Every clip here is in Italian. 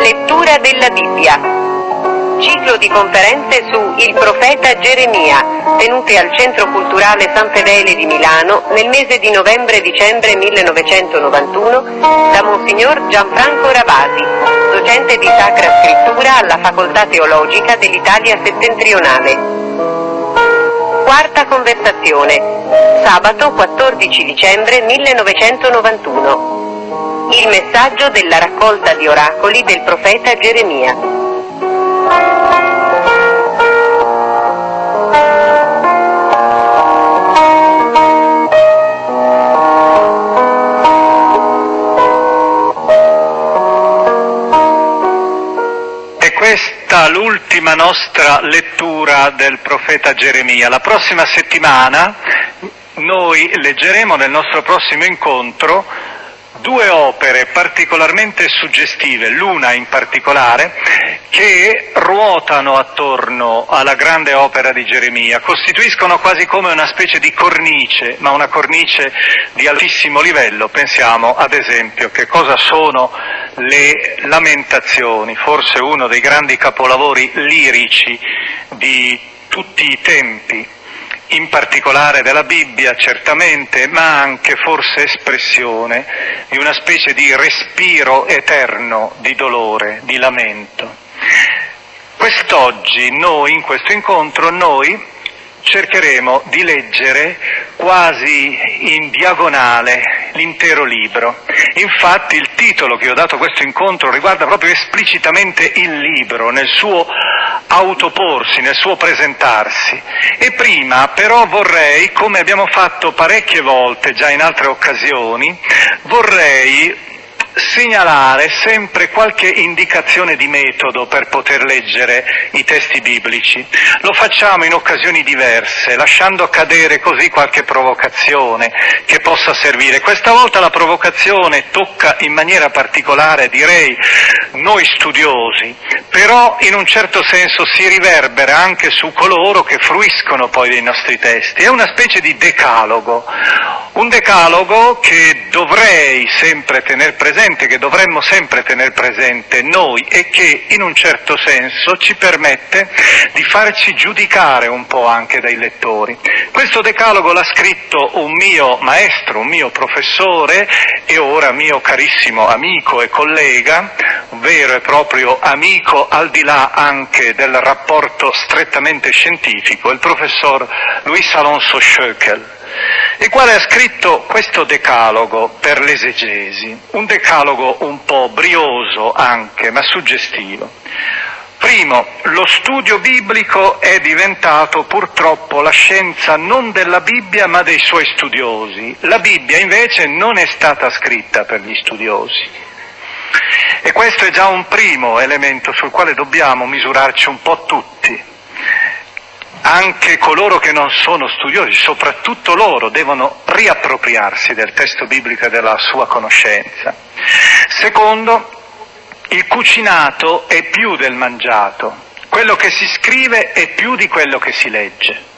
Lettura della Bibbia. Ciclo di conferenze su Il profeta Geremia, tenute al Centro Culturale San Fedele di Milano nel mese di novembre-dicembre 1991 da Monsignor Gianfranco Ravasi, docente di Sacra Scrittura alla Facoltà Teologica dell'Italia Settentrionale. Quarta conversazione, sabato 14 dicembre 1991. Il messaggio della raccolta di oracoli del profeta Geremia. L'ultima nostra lettura del profeta Geremia. La prossima settimana noi leggeremo nel nostro prossimo incontro due opere particolarmente suggestive, l'una in particolare, che ruotano attorno alla grande opera di Geremia, costituiscono quasi come una specie di cornice, ma una cornice di altissimo livello. Pensiamo ad esempio che cosa sono le lamentazioni, forse uno dei grandi capolavori lirici di tutti i tempi, in particolare della Bibbia certamente, ma anche forse espressione di una specie di respiro eterno di dolore, di lamento. Quest'oggi noi, in questo incontro, noi cercheremo di leggere quasi in diagonale l'intero libro. Infatti il titolo che ho dato a questo incontro riguarda proprio esplicitamente il libro, nel suo autoporsi, nel suo presentarsi. E prima però vorrei, come abbiamo fatto parecchie volte già in altre occasioni, vorrei segnalare sempre qualche indicazione di metodo per poter leggere i testi biblici. Lo facciamo in occasioni diverse, lasciando cadere così qualche provocazione che possa servire. Questa volta la provocazione tocca in maniera particolare, direi, noi studiosi, però in un certo senso si riverbera anche su coloro che fruiscono poi dei nostri testi. È una specie di decalogo, un decalogo che dovrei sempre tenere presente che dovremmo sempre tenere presente noi e che in un certo senso ci permette di farci giudicare un po' anche dai lettori. Questo decalogo l'ha scritto un mio maestro, un mio professore e ora mio carissimo amico e collega, un vero e proprio amico al di là anche del rapporto strettamente scientifico, il professor Luis Alonso Schöckel il quale ha scritto questo decalogo per l'esegesi, un decalogo un po' brioso anche, ma suggestivo. Primo, lo studio biblico è diventato purtroppo la scienza non della Bibbia ma dei suoi studiosi. La Bibbia invece non è stata scritta per gli studiosi. E questo è già un primo elemento sul quale dobbiamo misurarci un po' tutti. Anche coloro che non sono studiosi, soprattutto loro, devono riappropriarsi del testo biblico e della sua conoscenza. Secondo, il cucinato è più del mangiato, quello che si scrive è più di quello che si legge.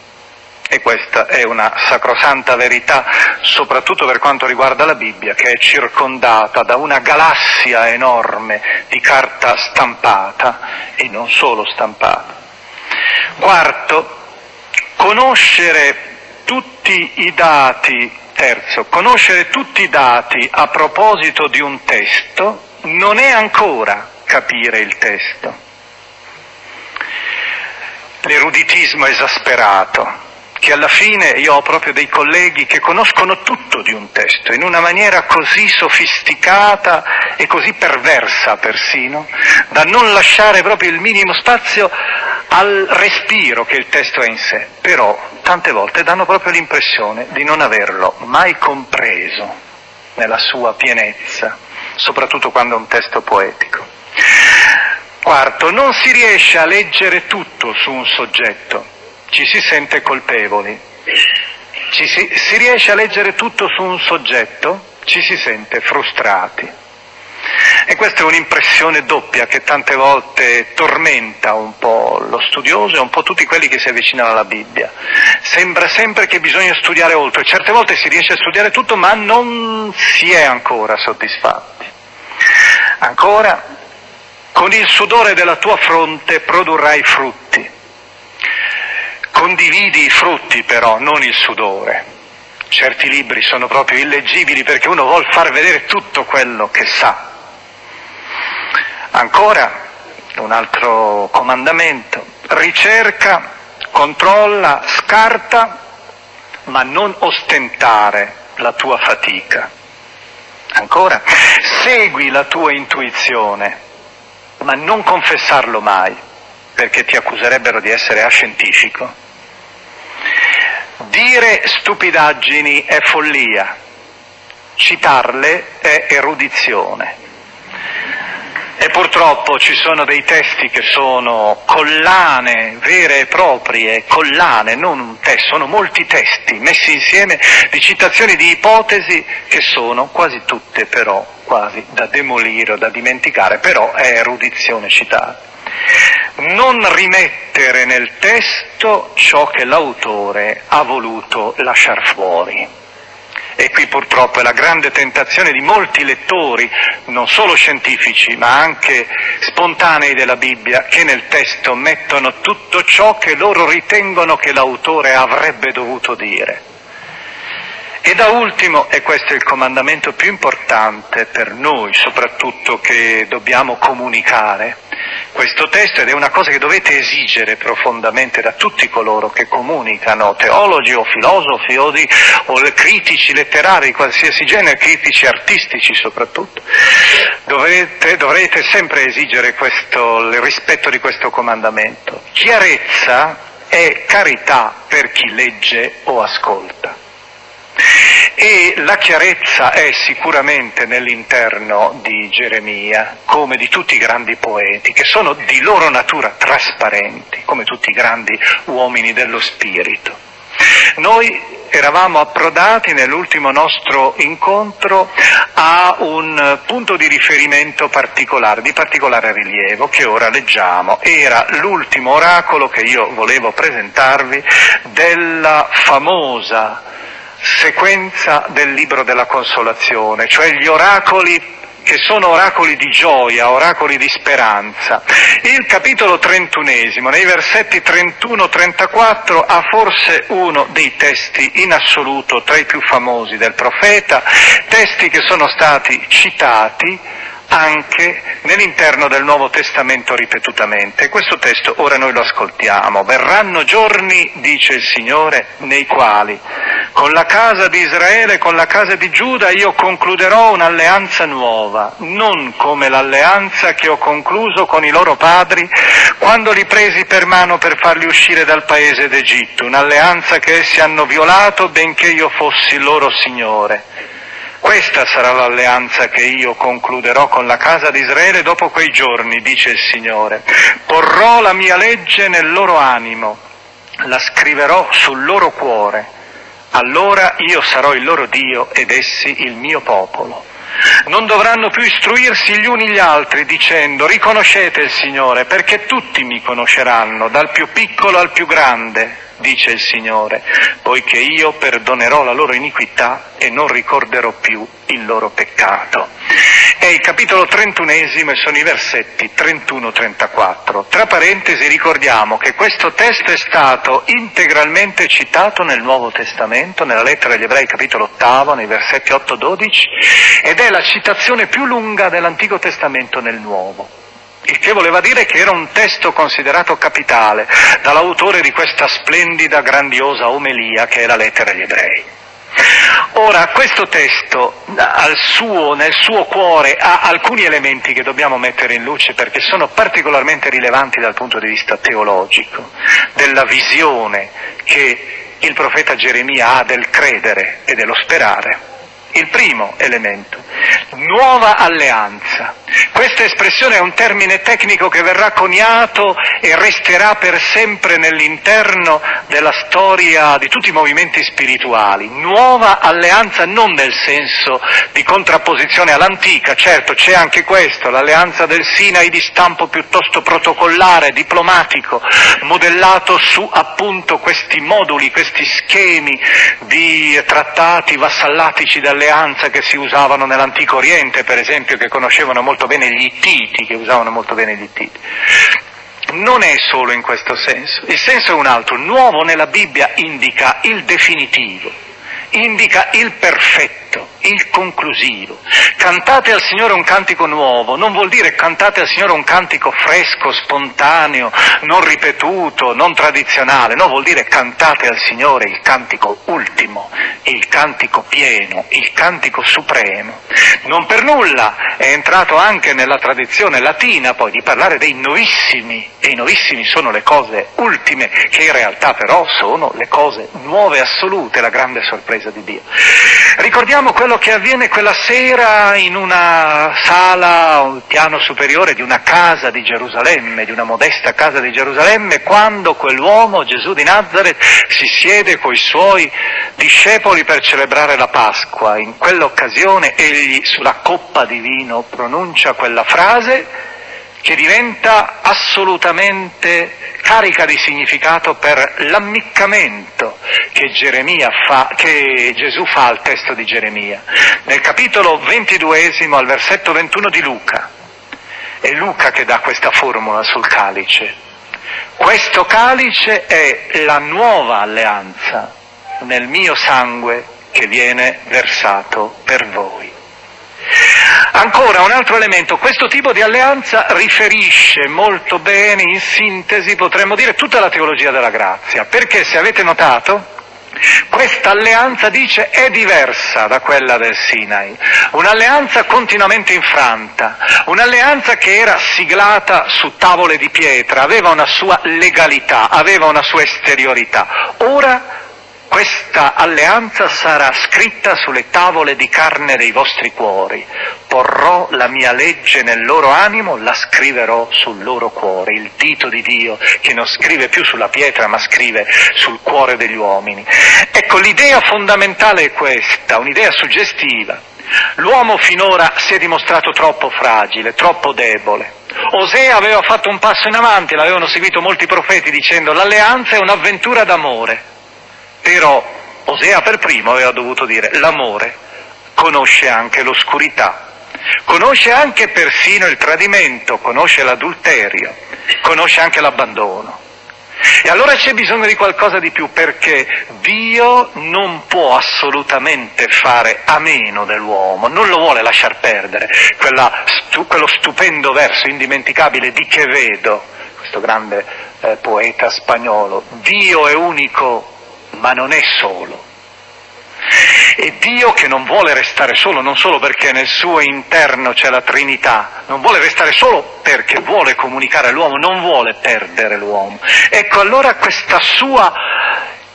E questa è una sacrosanta verità, soprattutto per quanto riguarda la Bibbia, che è circondata da una galassia enorme di carta stampata e non solo stampata. Quarto, conoscere tutti i dati, terzo, conoscere tutti i dati a proposito di un testo non è ancora capire il testo. L'eruditismo esasperato, che alla fine io ho proprio dei colleghi che conoscono tutto di un testo in una maniera così sofisticata e così perversa persino, da non lasciare proprio il minimo spazio al respiro che il testo ha in sé, però tante volte danno proprio l'impressione di non averlo mai compreso nella sua pienezza soprattutto quando è un testo poetico. Quarto, non si riesce a leggere tutto su un soggetto, ci si sente colpevoli. Ci si, si riesce a leggere tutto su un soggetto, ci si sente frustrati. E questa è un'impressione doppia che tante volte tormenta un po' lo studioso e un po' tutti quelli che si avvicinano alla Bibbia. Sembra sempre che bisogna studiare oltre, certe volte si riesce a studiare tutto ma non si è ancora soddisfatti. Ancora, con il sudore della tua fronte produrrai frutti. Condividi i frutti però, non il sudore. Certi libri sono proprio illeggibili perché uno vuole far vedere tutto quello che sa. Ancora, un altro comandamento, ricerca, controlla, scarta, ma non ostentare la tua fatica. Ancora, segui la tua intuizione, ma non confessarlo mai, perché ti accuserebbero di essere ascientifico. Dire stupidaggini è follia, citarle è erudizione. E purtroppo ci sono dei testi che sono collane vere e proprie, collane, non un testo, sono molti testi messi insieme di citazioni di ipotesi che sono quasi tutte però quasi da demolire o da dimenticare, però è erudizione citata. Non rimettere nel testo ciò che l'autore ha voluto lasciar fuori. E qui purtroppo è la grande tentazione di molti lettori, non solo scientifici, ma anche spontanei della Bibbia, che nel testo mettono tutto ciò che loro ritengono che l'autore avrebbe dovuto dire. E da ultimo, e questo è il comandamento più importante per noi, soprattutto che dobbiamo comunicare questo testo ed è una cosa che dovete esigere profondamente da tutti coloro che comunicano, teologi o filosofi o, di, o critici letterari di qualsiasi genere, critici artistici soprattutto. Dovete, dovrete sempre esigere questo, il rispetto di questo comandamento. Chiarezza è carità per chi legge o ascolta. E la chiarezza è sicuramente nell'interno di Geremia, come di tutti i grandi poeti, che sono di loro natura trasparenti, come tutti i grandi uomini dello spirito. Noi eravamo approdati nell'ultimo nostro incontro a un punto di riferimento particolare, di particolare rilievo, che ora leggiamo. Era l'ultimo oracolo che io volevo presentarvi della famosa sequenza del libro della consolazione, cioè gli oracoli che sono oracoli di gioia, oracoli di speranza. Il capitolo trentunesimo, nei versetti 31-34, ha forse uno dei testi in assoluto tra i più famosi del profeta, testi che sono stati citati anche nell'interno del Nuovo Testamento ripetutamente. Questo testo ora noi lo ascoltiamo. Verranno giorni, dice il Signore, nei quali Con la casa di Israele, con la casa di Giuda io concluderò un'alleanza nuova, non come l'alleanza che ho concluso con i loro padri quando li presi per mano per farli uscire dal paese d'Egitto, un'alleanza che essi hanno violato benché io fossi loro Signore. Questa sarà l'alleanza che io concluderò con la casa di Israele dopo quei giorni, dice il Signore. Porrò la mia legge nel loro animo, la scriverò sul loro cuore. Allora io sarò il loro Dio ed essi il mio popolo. Non dovranno più istruirsi gli uni gli altri dicendo riconoscete il Signore perché tutti mi conosceranno, dal più piccolo al più grande, dice il Signore, poiché io perdonerò la loro iniquità e non ricorderò più il loro peccato. È il capitolo trentunesimo e sono i versetti 31-34. Tra parentesi ricordiamo che questo testo è stato integralmente citato nel Nuovo Testamento, nella lettera agli ebrei capitolo ottavo, nei versetti 8-12, ed è la citazione più lunga dell'Antico Testamento nel Nuovo il che voleva dire che era un testo considerato capitale dall'autore di questa splendida, grandiosa omelia che è la lettera agli ebrei. Ora, questo testo suo, nel suo cuore ha alcuni elementi che dobbiamo mettere in luce perché sono particolarmente rilevanti dal punto di vista teologico, della visione che il profeta Geremia ha del credere e dello sperare. Il primo elemento, nuova alleanza. Questa espressione è un termine tecnico che verrà coniato e resterà per sempre nell'interno della storia di tutti i movimenti spirituali. Nuova alleanza non nel senso di contrapposizione all'antica, certo c'è anche questo, l'alleanza del Sinai di stampo piuttosto protocollare, diplomatico, modellato su appunto questi moduli, questi schemi di trattati vassallatici dalle alleanza che si usavano nell'antico Oriente, per esempio, che conoscevano molto bene gli Ittiti, che usavano molto bene gli Ittiti. Non è solo in questo senso, il senso è un altro. Nuovo nella Bibbia indica il definitivo, indica il perfetto, il conclusivo. Cantate al Signore un cantico nuovo, non vuol dire cantate al Signore un cantico fresco, spontaneo, non ripetuto, non tradizionale, no, vuol dire cantate al Signore il cantico ultimo, il cantico pieno, il cantico supremo. Non per nulla è entrato anche nella tradizione latina poi di parlare dei novissimi, e i novissimi sono le cose ultime, che in realtà però sono le cose nuove assolute, la grande sorpresa di Dio. Ricordiamo quello quello che avviene quella sera in una sala, un piano superiore di una casa di Gerusalemme, di una modesta casa di Gerusalemme, quando quell'uomo, Gesù di Nazareth, si siede coi suoi discepoli per celebrare la Pasqua. In quell'occasione egli sulla coppa di vino pronuncia quella frase che diventa assolutamente carica di significato per l'ammiccamento che, fa, che, Gesù fa al testo di Geremia. Nel capitolo ventiduesimo al versetto 21 di Luca, è Luca che dà questa formula sul calice. Questo calice è la nuova alleanza nel mio sangue che viene versato per voi. Ancora un altro elemento, questo tipo di alleanza riferisce molto bene, in sintesi potremmo dire, tutta la teologia della grazia, perché se avete notato, questa alleanza dice è diversa da quella del Sinai, un'alleanza continuamente infranta, un'alleanza che era siglata su tavole di pietra, aveva una sua legalità, aveva una sua esteriorità. Ora questa alleanza sarà scritta sulle tavole di carne dei vostri cuori. Porrò la mia legge nel loro animo, la scriverò sul loro cuore. Il dito di Dio che non scrive più sulla pietra ma scrive sul cuore degli uomini. Ecco, l'idea fondamentale è questa, un'idea suggestiva. L'uomo finora si è dimostrato troppo fragile, troppo debole. Osea aveva fatto un passo in avanti, l'avevano seguito molti profeti dicendo l'alleanza è un'avventura d'amore. Però Osea per primo aveva dovuto dire l'amore conosce anche l'oscurità, conosce anche persino il tradimento, conosce l'adulterio, conosce anche l'abbandono. E allora c'è bisogno di qualcosa di più perché Dio non può assolutamente fare a meno dell'uomo, non lo vuole lasciar perdere, stu- quello stupendo verso indimenticabile di che vedo, questo grande eh, poeta spagnolo, Dio è unico ma non è solo. E Dio che non vuole restare solo, non solo perché nel suo interno c'è la Trinità, non vuole restare solo perché vuole comunicare all'uomo, non vuole perdere l'uomo. Ecco allora questa sua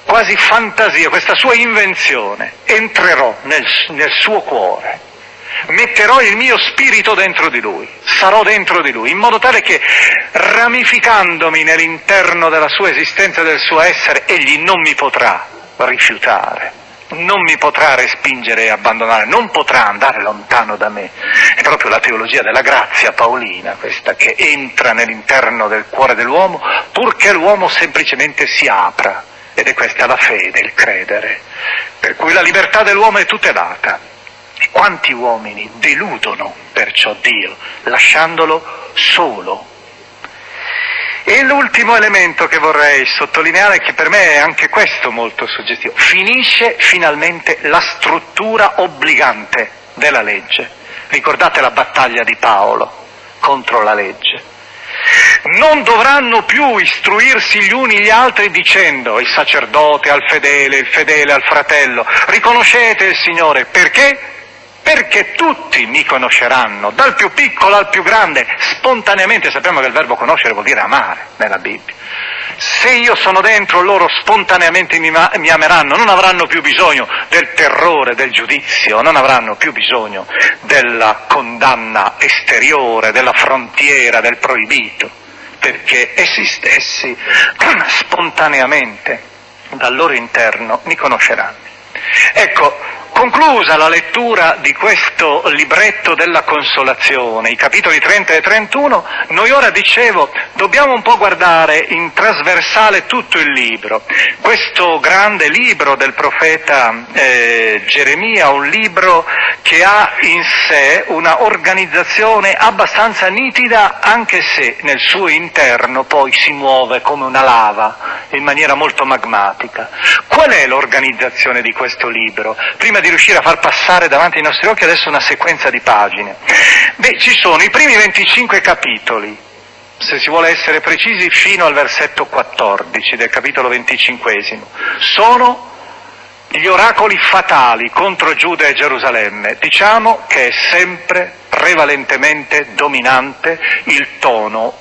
quasi fantasia, questa sua invenzione, entrerò nel, nel suo cuore metterò il mio spirito dentro di lui, sarò dentro di lui, in modo tale che ramificandomi nell'interno della sua esistenza e del suo essere, egli non mi potrà rifiutare, non mi potrà respingere e abbandonare, non potrà andare lontano da me. È proprio la teologia della grazia paolina questa che entra nell'interno del cuore dell'uomo purché l'uomo semplicemente si apra. Ed è questa la fede, il credere. Per cui la libertà dell'uomo è tutelata. E quanti uomini deludono perciò Dio, lasciandolo solo e l'ultimo elemento che vorrei sottolineare, che per me è anche questo molto suggestivo, finisce finalmente la struttura obbligante della legge. Ricordate la battaglia di Paolo contro la legge. Non dovranno più istruirsi gli uni gli altri dicendo il sacerdote al fedele, il fedele al fratello, riconoscete il Signore, perché? Perché tutti mi conosceranno, dal più piccolo al più grande, spontaneamente, sappiamo che il verbo conoscere vuol dire amare nella Bibbia. Se io sono dentro, loro spontaneamente mi, mi ameranno, non avranno più bisogno del terrore, del giudizio, non avranno più bisogno della condanna esteriore, della frontiera, del proibito, perché essi stessi spontaneamente dal loro interno mi conosceranno. Ecco, Conclusa la lettura di questo libretto della consolazione, i capitoli 30 e 31, noi ora dicevo dobbiamo un po' guardare in trasversale tutto il libro. Questo grande libro del profeta eh, Geremia, un libro che ha in sé una organizzazione abbastanza nitida anche se nel suo interno poi si muove come una lava in maniera molto magmatica. Qual è l'organizzazione di questo libro? Prima di riuscire a far passare davanti ai nostri occhi adesso una sequenza di pagine. Beh, ci sono i primi 25 capitoli, se si vuole essere precisi, fino al versetto 14 del capitolo 25. Sono gli oracoli fatali contro Giuda e Gerusalemme. Diciamo che è sempre prevalentemente dominante il tono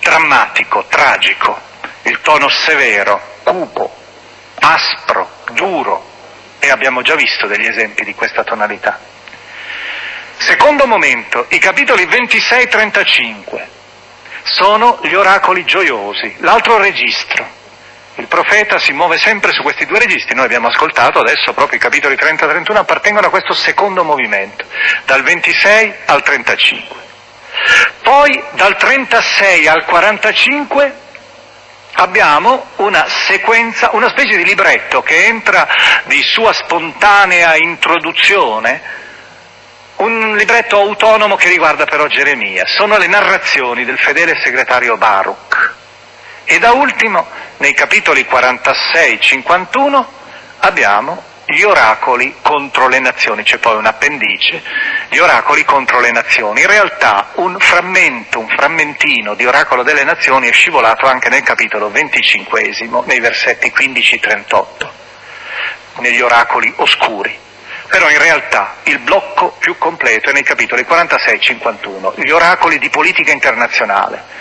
drammatico, tragico, il tono severo, cupo, aspro, duro, e abbiamo già visto degli esempi di questa tonalità. Secondo momento, i capitoli 26-35 sono gli oracoli gioiosi, l'altro registro. Il profeta si muove sempre su questi due registri, noi abbiamo ascoltato adesso proprio i capitoli 30-31 appartengono a questo secondo movimento, dal 26 al 35. Poi dal 36 al 45 abbiamo una sequenza, una specie di libretto che entra di sua spontanea introduzione, un libretto autonomo che riguarda però Geremia, sono le narrazioni del fedele segretario Baruch. E da ultimo, nei capitoli 46-51, abbiamo gli oracoli contro le nazioni, c'è poi un appendice, gli oracoli contro le nazioni. In realtà un frammento, un frammentino di oracolo delle nazioni è scivolato anche nel capitolo 25, nei versetti 15-38, negli oracoli oscuri. Però in realtà il blocco più completo è nei capitoli 46-51, gli oracoli di politica internazionale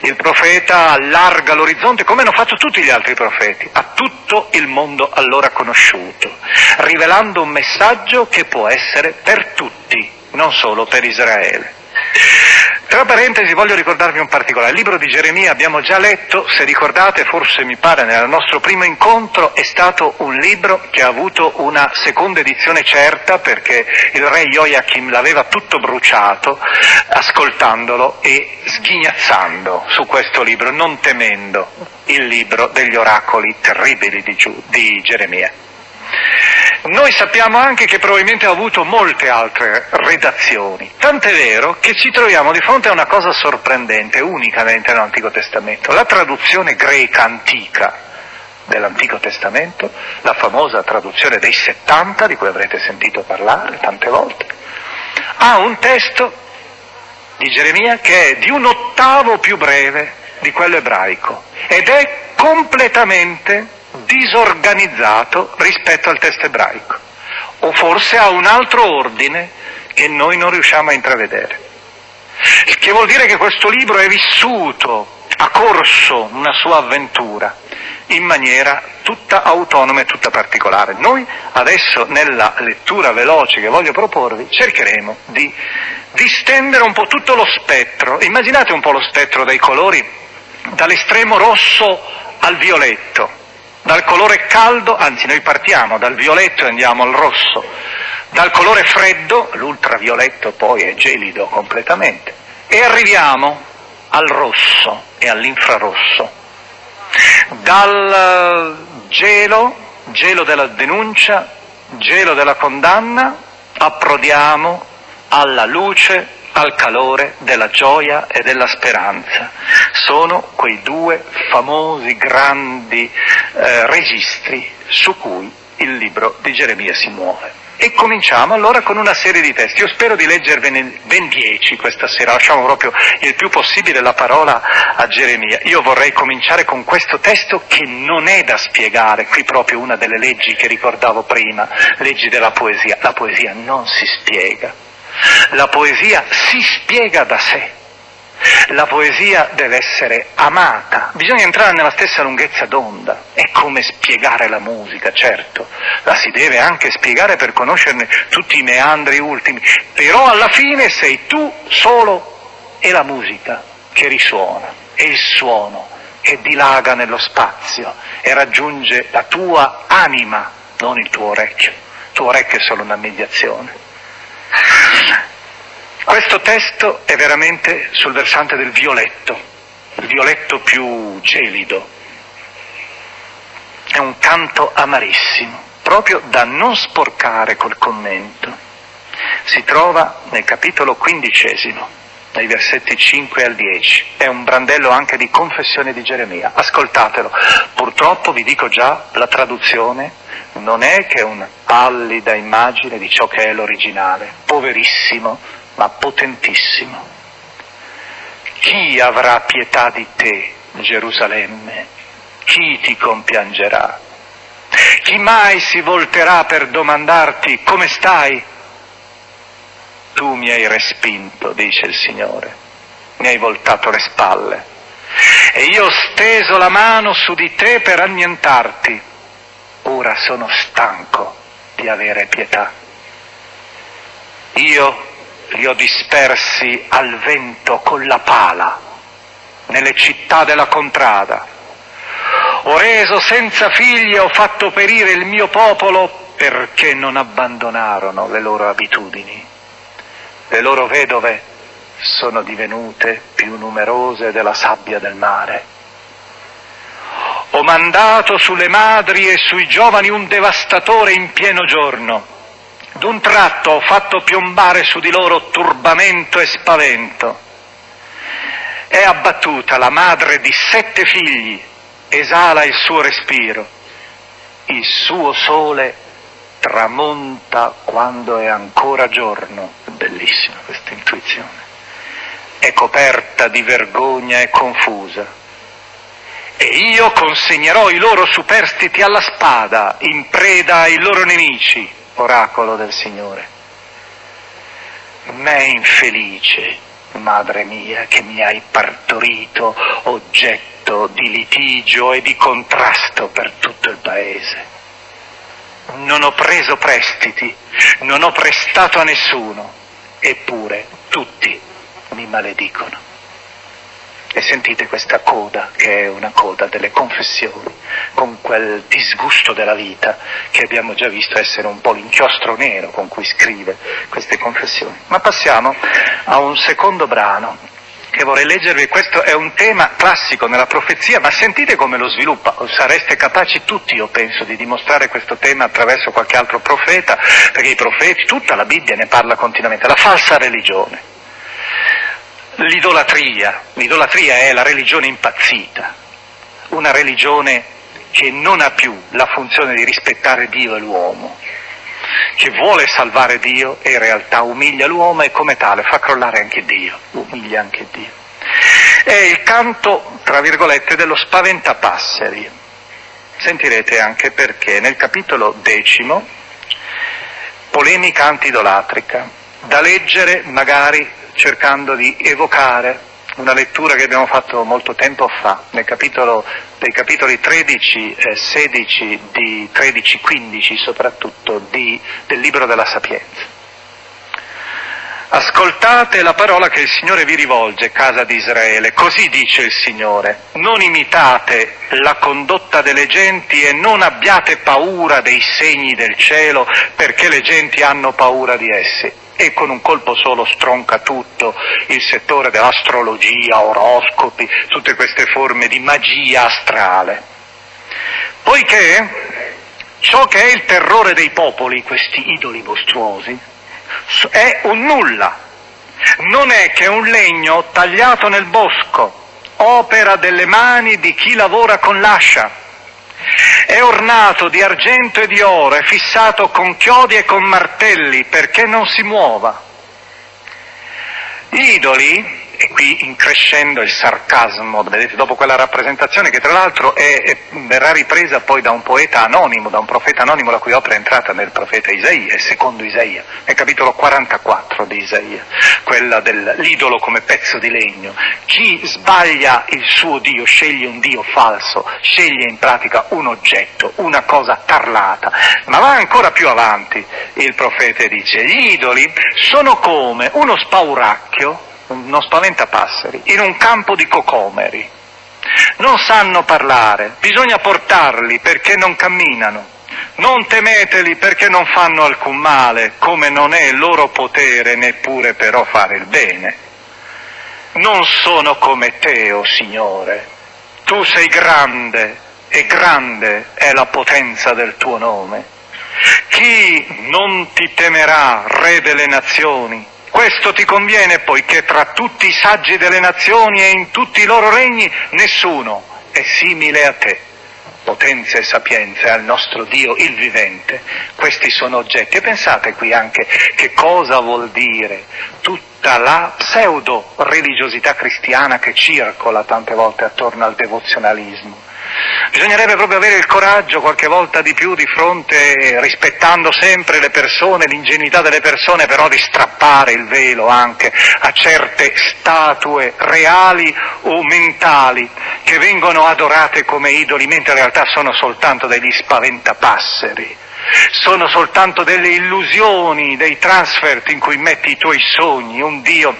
il profeta allarga l'orizzonte come hanno fatto tutti gli altri profeti, a tutto il mondo allora conosciuto, rivelando un messaggio che può essere per tutti, non solo per Israele. Tra parentesi voglio ricordarvi un particolare, il libro di Geremia abbiamo già letto, se ricordate forse mi pare nel nostro primo incontro è stato un libro che ha avuto una seconda edizione certa perché il re Joachim l'aveva tutto bruciato ascoltandolo e sghignazzando su questo libro, non temendo il libro degli oracoli terribili di, Giu, di Geremia. Noi sappiamo anche che probabilmente ha avuto molte altre redazioni, tant'è vero che ci troviamo di fronte a una cosa sorprendente, unica nell'Antico Testamento, la traduzione greca antica dell'Antico Testamento, la famosa traduzione dei 70, di cui avrete sentito parlare tante volte, ha un testo di Geremia che è di un ottavo più breve di quello ebraico ed è completamente disorganizzato rispetto al testo ebraico. o forse ha un altro ordine che noi non riusciamo a intravedere. Il che vuol dire che questo libro è vissuto, ha corso una sua avventura in maniera tutta autonoma e tutta particolare. Noi adesso nella lettura veloce che voglio proporvi cercheremo di distendere un po' tutto lo spettro. Immaginate un po' lo spettro dei colori dall'estremo rosso al violetto, dal colore caldo, anzi noi partiamo dal violetto e andiamo al rosso, dal colore freddo, l'ultravioletto poi è gelido completamente, e arriviamo al rosso e all'infrarosso, dal gelo, gelo della denuncia, gelo della condanna, approdiamo alla luce al calore della gioia e della speranza. Sono quei due famosi grandi eh, registri su cui il libro di Geremia si muove. E cominciamo allora con una serie di testi. Io spero di leggervene ben dieci questa sera, lasciamo proprio il più possibile la parola a Geremia. Io vorrei cominciare con questo testo che non è da spiegare, qui proprio una delle leggi che ricordavo prima, leggi della poesia. La poesia non si spiega, la poesia si spiega da sé. La poesia deve essere amata, bisogna entrare nella stessa lunghezza d'onda, è come spiegare la musica, certo, la si deve anche spiegare per conoscerne tutti i meandri ultimi, però alla fine sei tu solo e la musica che risuona, è il suono che dilaga nello spazio e raggiunge la tua anima, non il tuo orecchio, il tuo orecchio è solo una mediazione. Questo testo è veramente sul versante del violetto, il violetto più gelido. È un canto amarissimo, proprio da non sporcare col commento. Si trova nel capitolo quindicesimo, dai versetti 5 al 10. È un brandello anche di confessione di Geremia. Ascoltatelo. Purtroppo vi dico già, la traduzione non è che una pallida immagine di ciò che è l'originale. Poverissimo ma potentissimo. Chi avrà pietà di te, Gerusalemme? Chi ti compiangerà? Chi mai si volterà per domandarti come stai? Tu mi hai respinto, dice il Signore, mi hai voltato le spalle e io ho steso la mano su di te per annientarti. Ora sono stanco di avere pietà. Io li ho dispersi al vento con la pala nelle città della contrada. Ho reso senza figli e ho fatto perire il mio popolo perché non abbandonarono le loro abitudini. Le loro vedove sono divenute più numerose della sabbia del mare. Ho mandato sulle madri e sui giovani un devastatore in pieno giorno D'un tratto ho fatto piombare su di loro turbamento e spavento. È abbattuta la madre di sette figli, esala il suo respiro. Il suo sole tramonta quando è ancora giorno. Bellissima questa intuizione. È coperta di vergogna e confusa. E io consegnerò i loro superstiti alla spada, in preda ai loro nemici oracolo del Signore. Me infelice, madre mia, che mi hai partorito oggetto di litigio e di contrasto per tutto il paese. Non ho preso prestiti, non ho prestato a nessuno, eppure tutti mi maledicono. E sentite questa coda, che è una coda delle confessioni, con quel disgusto della vita che abbiamo già visto essere un po' l'inchiostro nero con cui scrive queste confessioni. Ma passiamo a un secondo brano che vorrei leggervi, questo è un tema classico nella profezia, ma sentite come lo sviluppa, sareste capaci tutti, io penso, di dimostrare questo tema attraverso qualche altro profeta, perché i profeti, tutta la Bibbia ne parla continuamente, la falsa religione l'idolatria. L'idolatria è la religione impazzita, una religione che non ha più la funzione di rispettare Dio e l'uomo, che vuole salvare Dio e in realtà umilia l'uomo e come tale fa crollare anche Dio, umilia anche Dio. È il canto, tra virgolette, dello spaventapasseri. Sentirete anche perché nel capitolo decimo polemica antidolatrica, da leggere magari cercando di evocare una lettura che abbiamo fatto molto tempo fa, nel capitolo, nei capitoli 13, eh, 16, di 13, 15 soprattutto, di, del libro della Sapienza. Ascoltate la parola che il Signore vi rivolge, casa di Israele, così dice il Signore, non imitate la condotta delle genti e non abbiate paura dei segni del cielo perché le genti hanno paura di essi e con un colpo solo stronca tutto il settore dell'astrologia, oroscopi, tutte queste forme di magia astrale. Poiché ciò che è il terrore dei popoli, questi idoli mostruosi, è un nulla, non è che un legno tagliato nel bosco, opera delle mani di chi lavora con l'ascia è ornato di argento e di oro, è fissato con chiodi e con martelli perché non si muova. Gli idoli e qui increscendo il sarcasmo, vedete, dopo quella rappresentazione che tra l'altro è, è, verrà ripresa poi da un poeta anonimo, da un profeta anonimo la cui opera è entrata nel profeta Isaia, il secondo Isaia, nel capitolo 44 di Isaia, quella dell'idolo come pezzo di legno. Chi sbaglia il suo Dio, sceglie un Dio falso, sceglie in pratica un oggetto, una cosa tarlata, ma va ancora più avanti il profeta dice, gli idoli sono come uno spauracchio uno spaventapasseri, in un campo di cocomeri. Non sanno parlare, bisogna portarli perché non camminano. Non temeteli perché non fanno alcun male, come non è loro potere neppure però fare il bene. Non sono come te, o oh Signore. Tu sei grande e grande è la potenza del tuo nome. Chi non ti temerà, Re delle nazioni? Questo ti conviene poiché tra tutti i saggi delle nazioni e in tutti i loro regni nessuno è simile a te. Potenza e sapienza al nostro Dio il vivente, questi sono oggetti. E pensate qui anche che cosa vuol dire tutta la pseudo religiosità cristiana che circola tante volte attorno al devozionalismo Bisognerebbe proprio avere il coraggio qualche volta di più di fronte, rispettando sempre le persone, l'ingenuità delle persone, però di strappare il velo anche a certe statue reali o mentali che vengono adorate come idoli, mentre in realtà sono soltanto degli spaventapasseri. Sono soltanto delle illusioni, dei transfert in cui metti i tuoi sogni, un Dio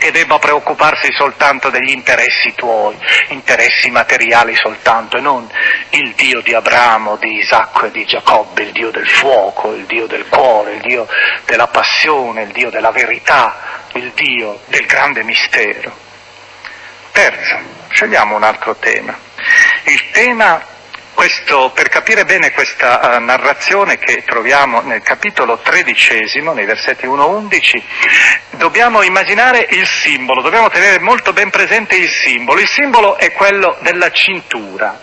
che debba preoccuparsi soltanto degli interessi tuoi, interessi materiali soltanto, e non il Dio di Abramo, di Isacco e di Giacobbe, il Dio del fuoco, il Dio del cuore, il Dio della passione, il Dio della verità, il Dio del grande mistero. Terzo, scegliamo un altro tema. Il tema questo, per capire bene questa uh, narrazione che troviamo nel capitolo tredicesimo, nei versetti 1-11, dobbiamo immaginare il simbolo, dobbiamo tenere molto ben presente il simbolo. Il simbolo è quello della cintura.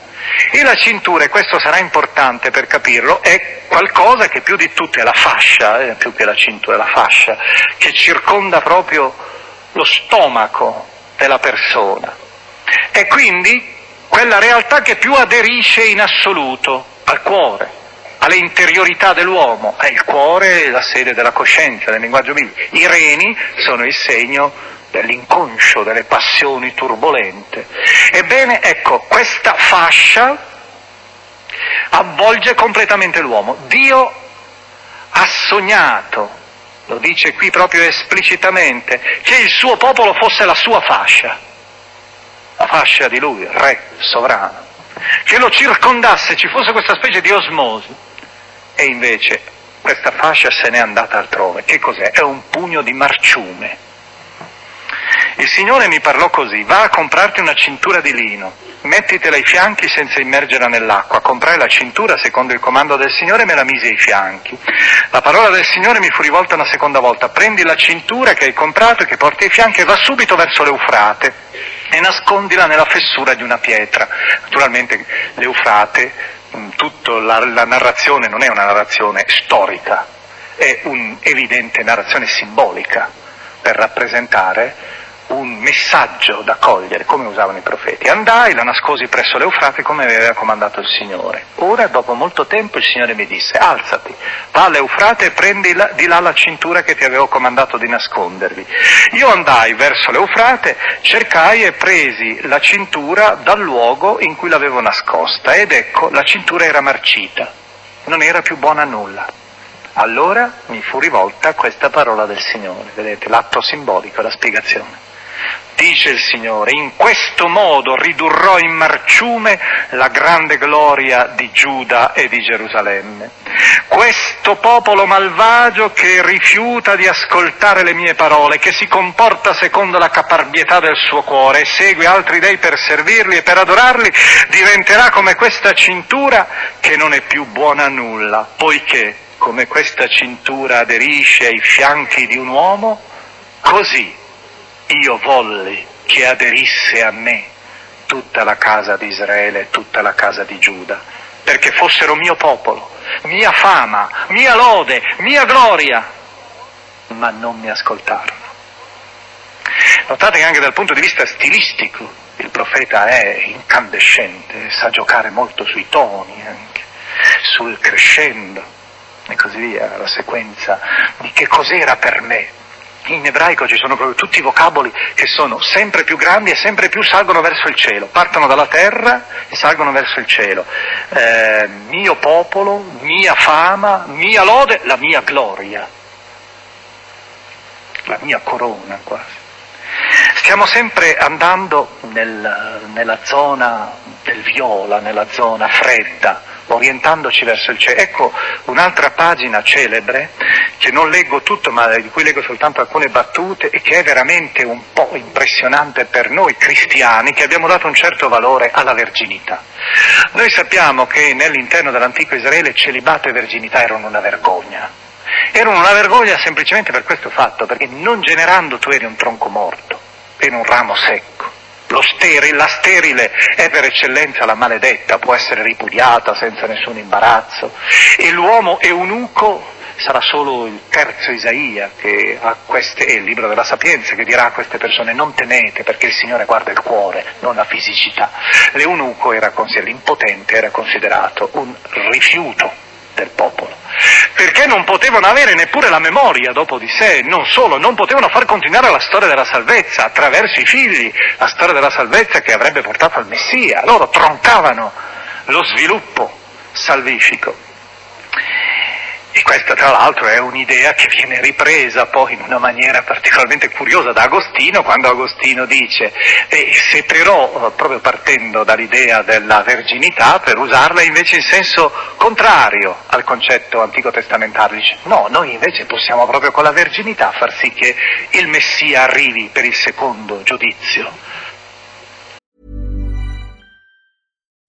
E la cintura, e questo sarà importante per capirlo, è qualcosa che più di tutto è la fascia, eh, più che la cintura, è la fascia, che circonda proprio lo stomaco della persona. E quindi quella realtà che più aderisce in assoluto al cuore, alle interiorità dell'uomo. È il cuore è la sede della coscienza, del linguaggio biblico. I reni sono il segno dell'inconscio, delle passioni turbolente. Ebbene, ecco, questa fascia avvolge completamente l'uomo. Dio ha sognato, lo dice qui proprio esplicitamente, che il suo popolo fosse la sua fascia la fascia di lui, re, sovrano, che lo circondasse, ci fosse questa specie di osmosi, e invece questa fascia se n'è andata altrove. Che cos'è? È un pugno di marciume. Il Signore mi parlò così, va a comprarti una cintura di lino, mettitela ai fianchi senza immergerla nell'acqua. Comprai la cintura secondo il comando del Signore e me la misi ai fianchi. La parola del Signore mi fu rivolta una seconda volta, prendi la cintura che hai comprato e che porti ai fianchi e va subito verso l'Eufrate e nascondila nella fessura di una pietra. Naturalmente l'Eufrate, mm, tutta la, la narrazione non è una narrazione storica, è un'evidente narrazione simbolica per rappresentare un messaggio da cogliere, come usavano i profeti. Andai, la nascosi presso l'Eufrate come aveva comandato il Signore. Ora, dopo molto tempo, il Signore mi disse, alzati, va all'Eufrate e prendi la, di là la cintura che ti avevo comandato di nascondervi. Io andai verso l'Eufrate, cercai e presi la cintura dal luogo in cui l'avevo nascosta ed ecco, la cintura era marcita, non era più buona a nulla. Allora mi fu rivolta questa parola del Signore, vedete, l'atto simbolico, la spiegazione. Dice il Signore, in questo modo ridurrò in marciume la grande gloria di Giuda e di Gerusalemme. Questo popolo malvagio che rifiuta di ascoltare le mie parole, che si comporta secondo la caparbietà del suo cuore e segue altri dei per servirli e per adorarli, diventerà come questa cintura che non è più buona a nulla, poiché come questa cintura aderisce ai fianchi di un uomo, così io volli che aderisse a me tutta la casa di Israele e tutta la casa di Giuda, perché fossero mio popolo, mia fama, mia lode, mia gloria, ma non mi ascoltarono. Notate che anche dal punto di vista stilistico il profeta è incandescente, sa giocare molto sui toni anche, sul crescendo e così via, la sequenza di che cos'era per me in ebraico ci sono proprio tutti i vocaboli che sono sempre più grandi e sempre più salgono verso il cielo, partono dalla terra e salgono verso il cielo. Eh, mio popolo, mia fama, mia lode, la mia gloria, la mia corona quasi. Stiamo sempre andando nel, nella zona del viola, nella zona fredda, orientandoci verso il cielo. Ecco un'altra pagina celebre che non leggo tutto ma di cui leggo soltanto alcune battute e che è veramente un po' impressionante per noi cristiani che abbiamo dato un certo valore alla verginità. Noi sappiamo che nell'interno dell'antico Israele celibato e verginità erano una vergogna. Erano una vergogna semplicemente per questo fatto, perché non generando tu eri un tronco morto, eri un ramo secco. Sterile, la sterile è per eccellenza la maledetta, può essere ripudiata senza nessun imbarazzo. E l'uomo eunuco sarà solo il terzo Isaia che ha queste, il libro della sapienza che dirà a queste persone non temete perché il Signore guarda il cuore, non la fisicità. L'eunuco era l'impotente era considerato un rifiuto del popolo, perché non potevano avere neppure la memoria dopo di sé, non solo, non potevano far continuare la storia della salvezza attraverso i figli, la storia della salvezza che avrebbe portato al Messia, loro troncavano lo sviluppo salvifico. E questa tra l'altro è un'idea che viene ripresa poi in una maniera particolarmente curiosa da Agostino, quando Agostino dice, e se però, proprio partendo dall'idea della verginità, per usarla invece in senso contrario al concetto antico testamentario, dice, no, noi invece possiamo proprio con la verginità far sì che il Messia arrivi per il secondo giudizio.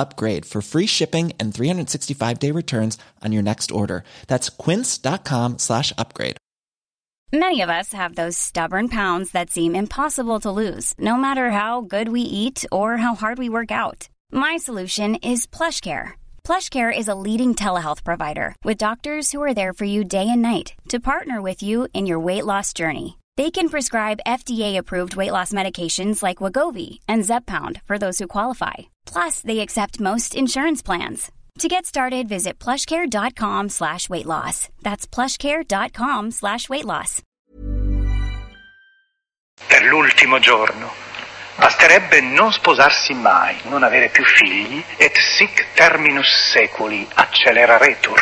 upgrade for free shipping and 365 day returns on your next order. That's quince.com slash upgrade. Many of us have those stubborn pounds that seem impossible to lose, no matter how good we eat or how hard we work out. My solution is PlushCare. PlushCare is a leading telehealth provider with doctors who are there for you day and night to partner with you in your weight loss journey. They can prescribe FDA-approved weight loss medications like Wagovi and Zepbound for those who qualify. Plus, they accept most insurance plans. To get started, visit plushcare.com slash weight loss. That's plushcare.com slash weight loss. Per l'ultimo giorno. Basterebbe non sposarsi mai, non avere più figli, et sic terminus seculi acceleraretur.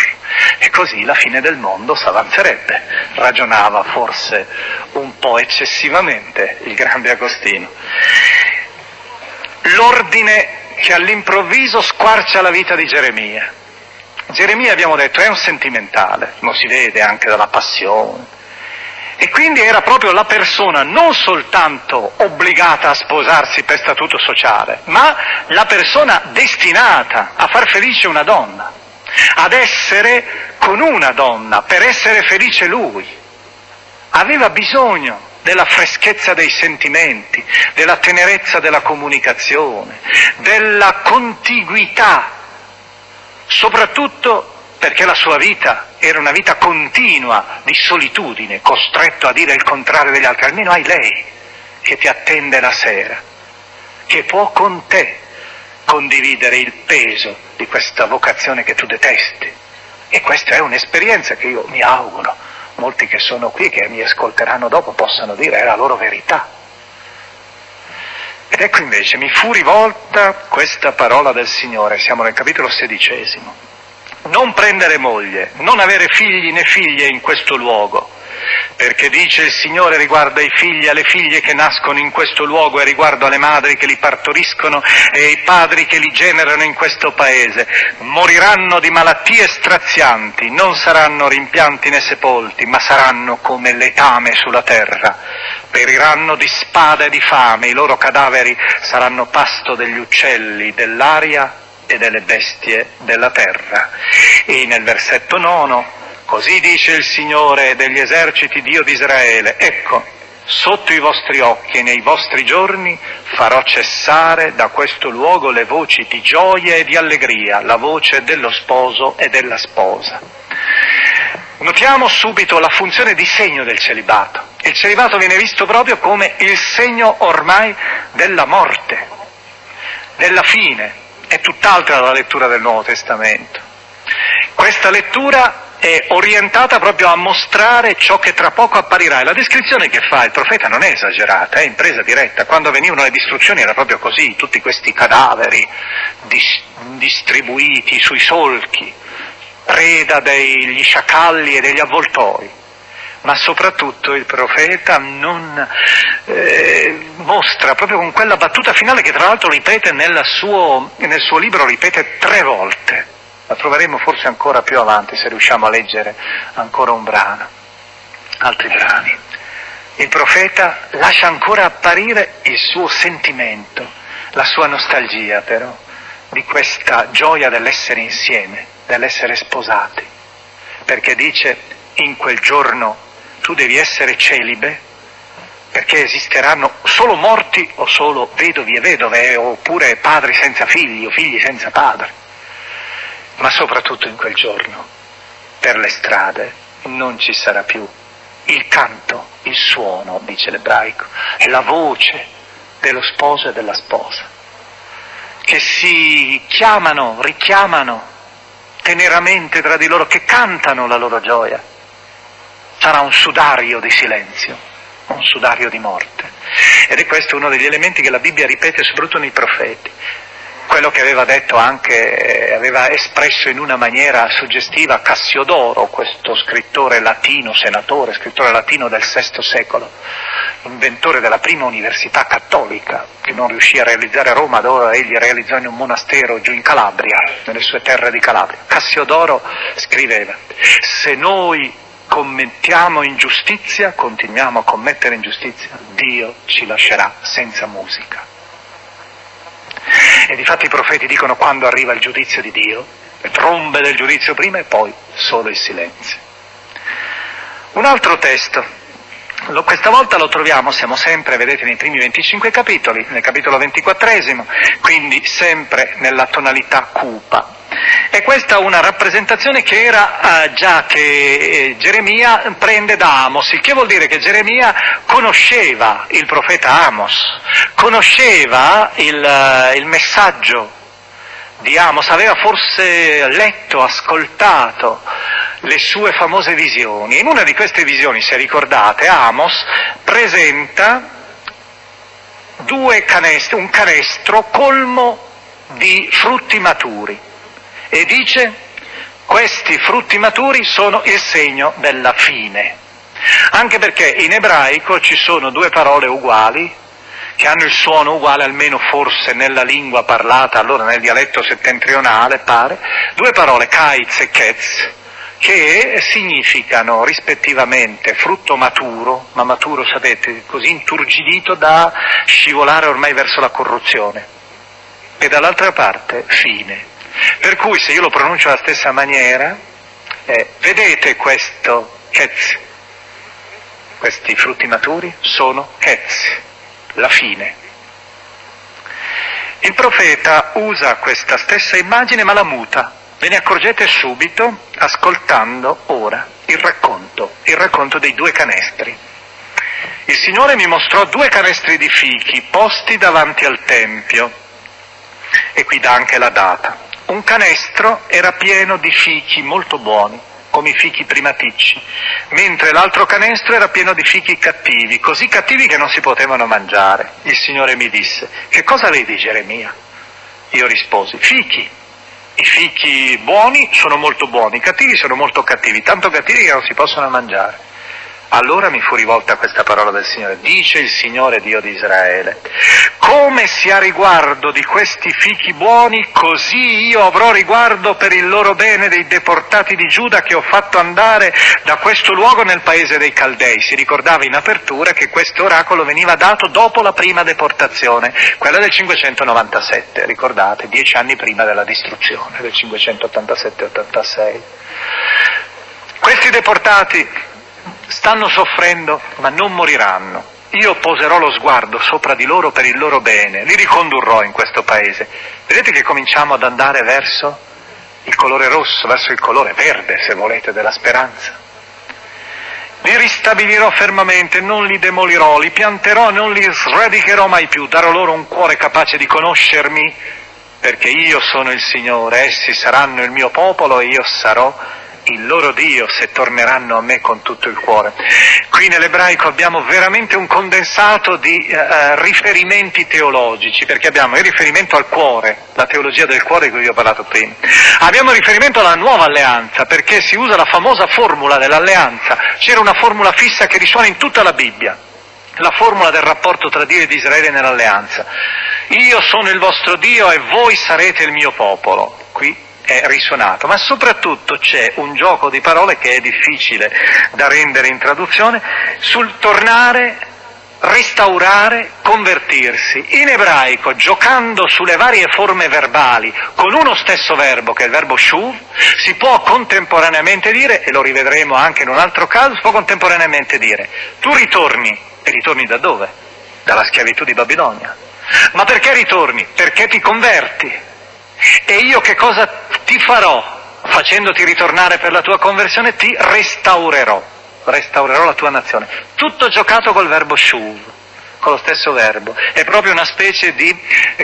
E così la fine del mondo s'avanzerebbe. Ragionava forse un po' eccessivamente il grande Agostino. L'ordine che all'improvviso squarcia la vita di Geremia. Geremia, abbiamo detto, è un sentimentale, lo si vede anche dalla passione, E quindi era proprio la persona non soltanto obbligata a sposarsi per statuto sociale, ma la persona destinata a far felice una donna, ad essere con una donna, per essere felice lui. Aveva bisogno della freschezza dei sentimenti, della tenerezza della comunicazione, della contiguità, soprattutto perché la sua vita era una vita continua di solitudine, costretto a dire il contrario degli altri, almeno hai lei che ti attende la sera, che può con te condividere il peso di questa vocazione che tu detesti. E questa è un'esperienza che io mi auguro, molti che sono qui, che mi ascolteranno dopo, possano dire è la loro verità. Ed ecco invece, mi fu rivolta questa parola del Signore, siamo nel capitolo sedicesimo. Non prendere moglie, non avere figli né figlie in questo luogo, perché dice il Signore riguardo ai figli e alle figlie che nascono in questo luogo e riguardo alle madri che li partoriscono e ai padri che li generano in questo paese, moriranno di malattie strazianti, non saranno rimpianti né sepolti, ma saranno come letame sulla terra, periranno di spada e di fame, i loro cadaveri saranno pasto degli uccelli dell'aria e delle bestie della terra. E nel versetto nono, così dice il Signore degli eserciti, Dio di Israele, ecco, sotto i vostri occhi e nei vostri giorni farò cessare da questo luogo le voci di gioia e di allegria, la voce dello sposo e della sposa. Notiamo subito la funzione di segno del celibato. Il celibato viene visto proprio come il segno ormai della morte, della fine, è tutt'altra la lettura del Nuovo Testamento. Questa lettura è orientata proprio a mostrare ciò che tra poco apparirà. E la descrizione che fa il profeta non è esagerata, è in presa diretta. Quando venivano le distruzioni era proprio così, tutti questi cadaveri dis- distribuiti sui solchi, preda degli sciacalli e degli avvoltoi. Ma soprattutto il profeta non eh, mostra proprio con quella battuta finale che tra l'altro ripete suo, nel suo libro, ripete tre volte, la troveremo forse ancora più avanti se riusciamo a leggere ancora un brano, altri brani. Il profeta lascia ancora apparire il suo sentimento, la sua nostalgia però, di questa gioia dell'essere insieme, dell'essere sposati, perché dice in quel giorno tu devi essere celibe perché esisteranno solo morti o solo vedovi e vedove, oppure padri senza figli o figli senza padre. Ma soprattutto in quel giorno, per le strade, non ci sarà più il canto, il suono, dice l'ebraico, la voce dello sposo e della sposa, che si chiamano, richiamano teneramente tra di loro, che cantano la loro gioia sarà un sudario di silenzio, un sudario di morte. Ed è questo uno degli elementi che la Bibbia ripete soprattutto nei profeti. Quello che aveva detto anche, aveva espresso in una maniera suggestiva Cassiodoro, questo scrittore latino, senatore, scrittore latino del VI secolo, inventore della prima università cattolica, che non riuscì a realizzare a Roma, dove egli realizzò in un monastero giù in Calabria, nelle sue terre di Calabria. Cassiodoro scriveva, se noi commettiamo ingiustizia, continuiamo a commettere ingiustizia, Dio ci lascerà senza musica. E difatti i profeti dicono quando arriva il giudizio di Dio, le trombe del giudizio prima e poi solo il silenzio. Un altro testo, lo, questa volta lo troviamo, siamo sempre, vedete, nei primi 25 capitoli, nel capitolo 24, quindi sempre nella tonalità cupa. E questa è una rappresentazione che era eh, già che eh, Geremia prende da Amos, il che vuol dire che Geremia conosceva il profeta Amos, conosceva il, eh, il messaggio di Amos, aveva forse letto, ascoltato le sue famose visioni. In una di queste visioni, se ricordate, Amos presenta canestri, un canestro colmo di frutti maturi e dice questi frutti maturi sono il segno della fine. Anche perché in ebraico ci sono due parole uguali, che hanno il suono uguale almeno forse nella lingua parlata, allora nel dialetto settentrionale pare, due parole, kaiz e ketz, che significano rispettivamente frutto maturo, ma maturo sapete, così inturgidito da scivolare ormai verso la corruzione, e dall'altra parte fine. Per cui se io lo pronuncio alla stessa maniera, eh, vedete questo ketz, questi frutti maturi sono ketz, la fine. Il profeta usa questa stessa immagine ma la muta, Ve ne accorgete subito ascoltando ora il racconto, il racconto dei due canestri. Il Signore mi mostrò due canestri di fichi posti davanti al Tempio e qui dà anche la data. Un canestro era pieno di fichi molto buoni, come i fichi primaticci, mentre l'altro canestro era pieno di fichi cattivi, così cattivi che non si potevano mangiare. Il Signore mi disse, che cosa vedi Geremia? Io risposi, fichi. I fichi buoni sono molto buoni, i cattivi sono molto cattivi, tanto cattivi che non si possono mangiare. Allora mi fu rivolta questa parola del Signore, dice il Signore Dio di Israele, come si ha riguardo di questi fichi buoni, così io avrò riguardo per il loro bene dei deportati di Giuda che ho fatto andare da questo luogo nel paese dei Caldei. Si ricordava in apertura che questo oracolo veniva dato dopo la prima deportazione, quella del 597, ricordate, dieci anni prima della distruzione del 587-86. Questi deportati stanno soffrendo, ma non moriranno. Io poserò lo sguardo sopra di loro per il loro bene, li ricondurrò in questo paese. Vedete che cominciamo ad andare verso il colore rosso, verso il colore verde, se volete, della speranza. Li ristabilirò fermamente, non li demolirò, li pianterò, non li sradicherò mai più, darò loro un cuore capace di conoscermi, perché io sono il Signore, essi saranno il mio popolo e io sarò il loro Dio se torneranno a me con tutto il cuore. Qui nell'ebraico abbiamo veramente un condensato di uh, riferimenti teologici, perché abbiamo il riferimento al cuore, la teologia del cuore di cui vi ho parlato prima. Abbiamo il riferimento alla nuova alleanza, perché si usa la famosa formula dell'alleanza. C'era una formula fissa che risuona in tutta la Bibbia la formula del rapporto tra Dio ed Israele nell'alleanza. Io sono il vostro Dio e voi sarete il mio popolo. Qui è risuonato, ma soprattutto c'è un gioco di parole che è difficile da rendere in traduzione sul tornare, restaurare, convertirsi. In ebraico, giocando sulle varie forme verbali, con uno stesso verbo, che è il verbo shuv, si può contemporaneamente dire, e lo rivedremo anche in un altro caso, si può contemporaneamente dire, tu ritorni, e ritorni da dove? Dalla schiavitù di Babilonia. Ma perché ritorni? Perché ti converti. E io che cosa ti farò? Facendoti ritornare per la tua conversione, ti restaurerò, restaurerò la tua nazione. Tutto giocato col verbo shuv, con lo stesso verbo. È proprio una specie di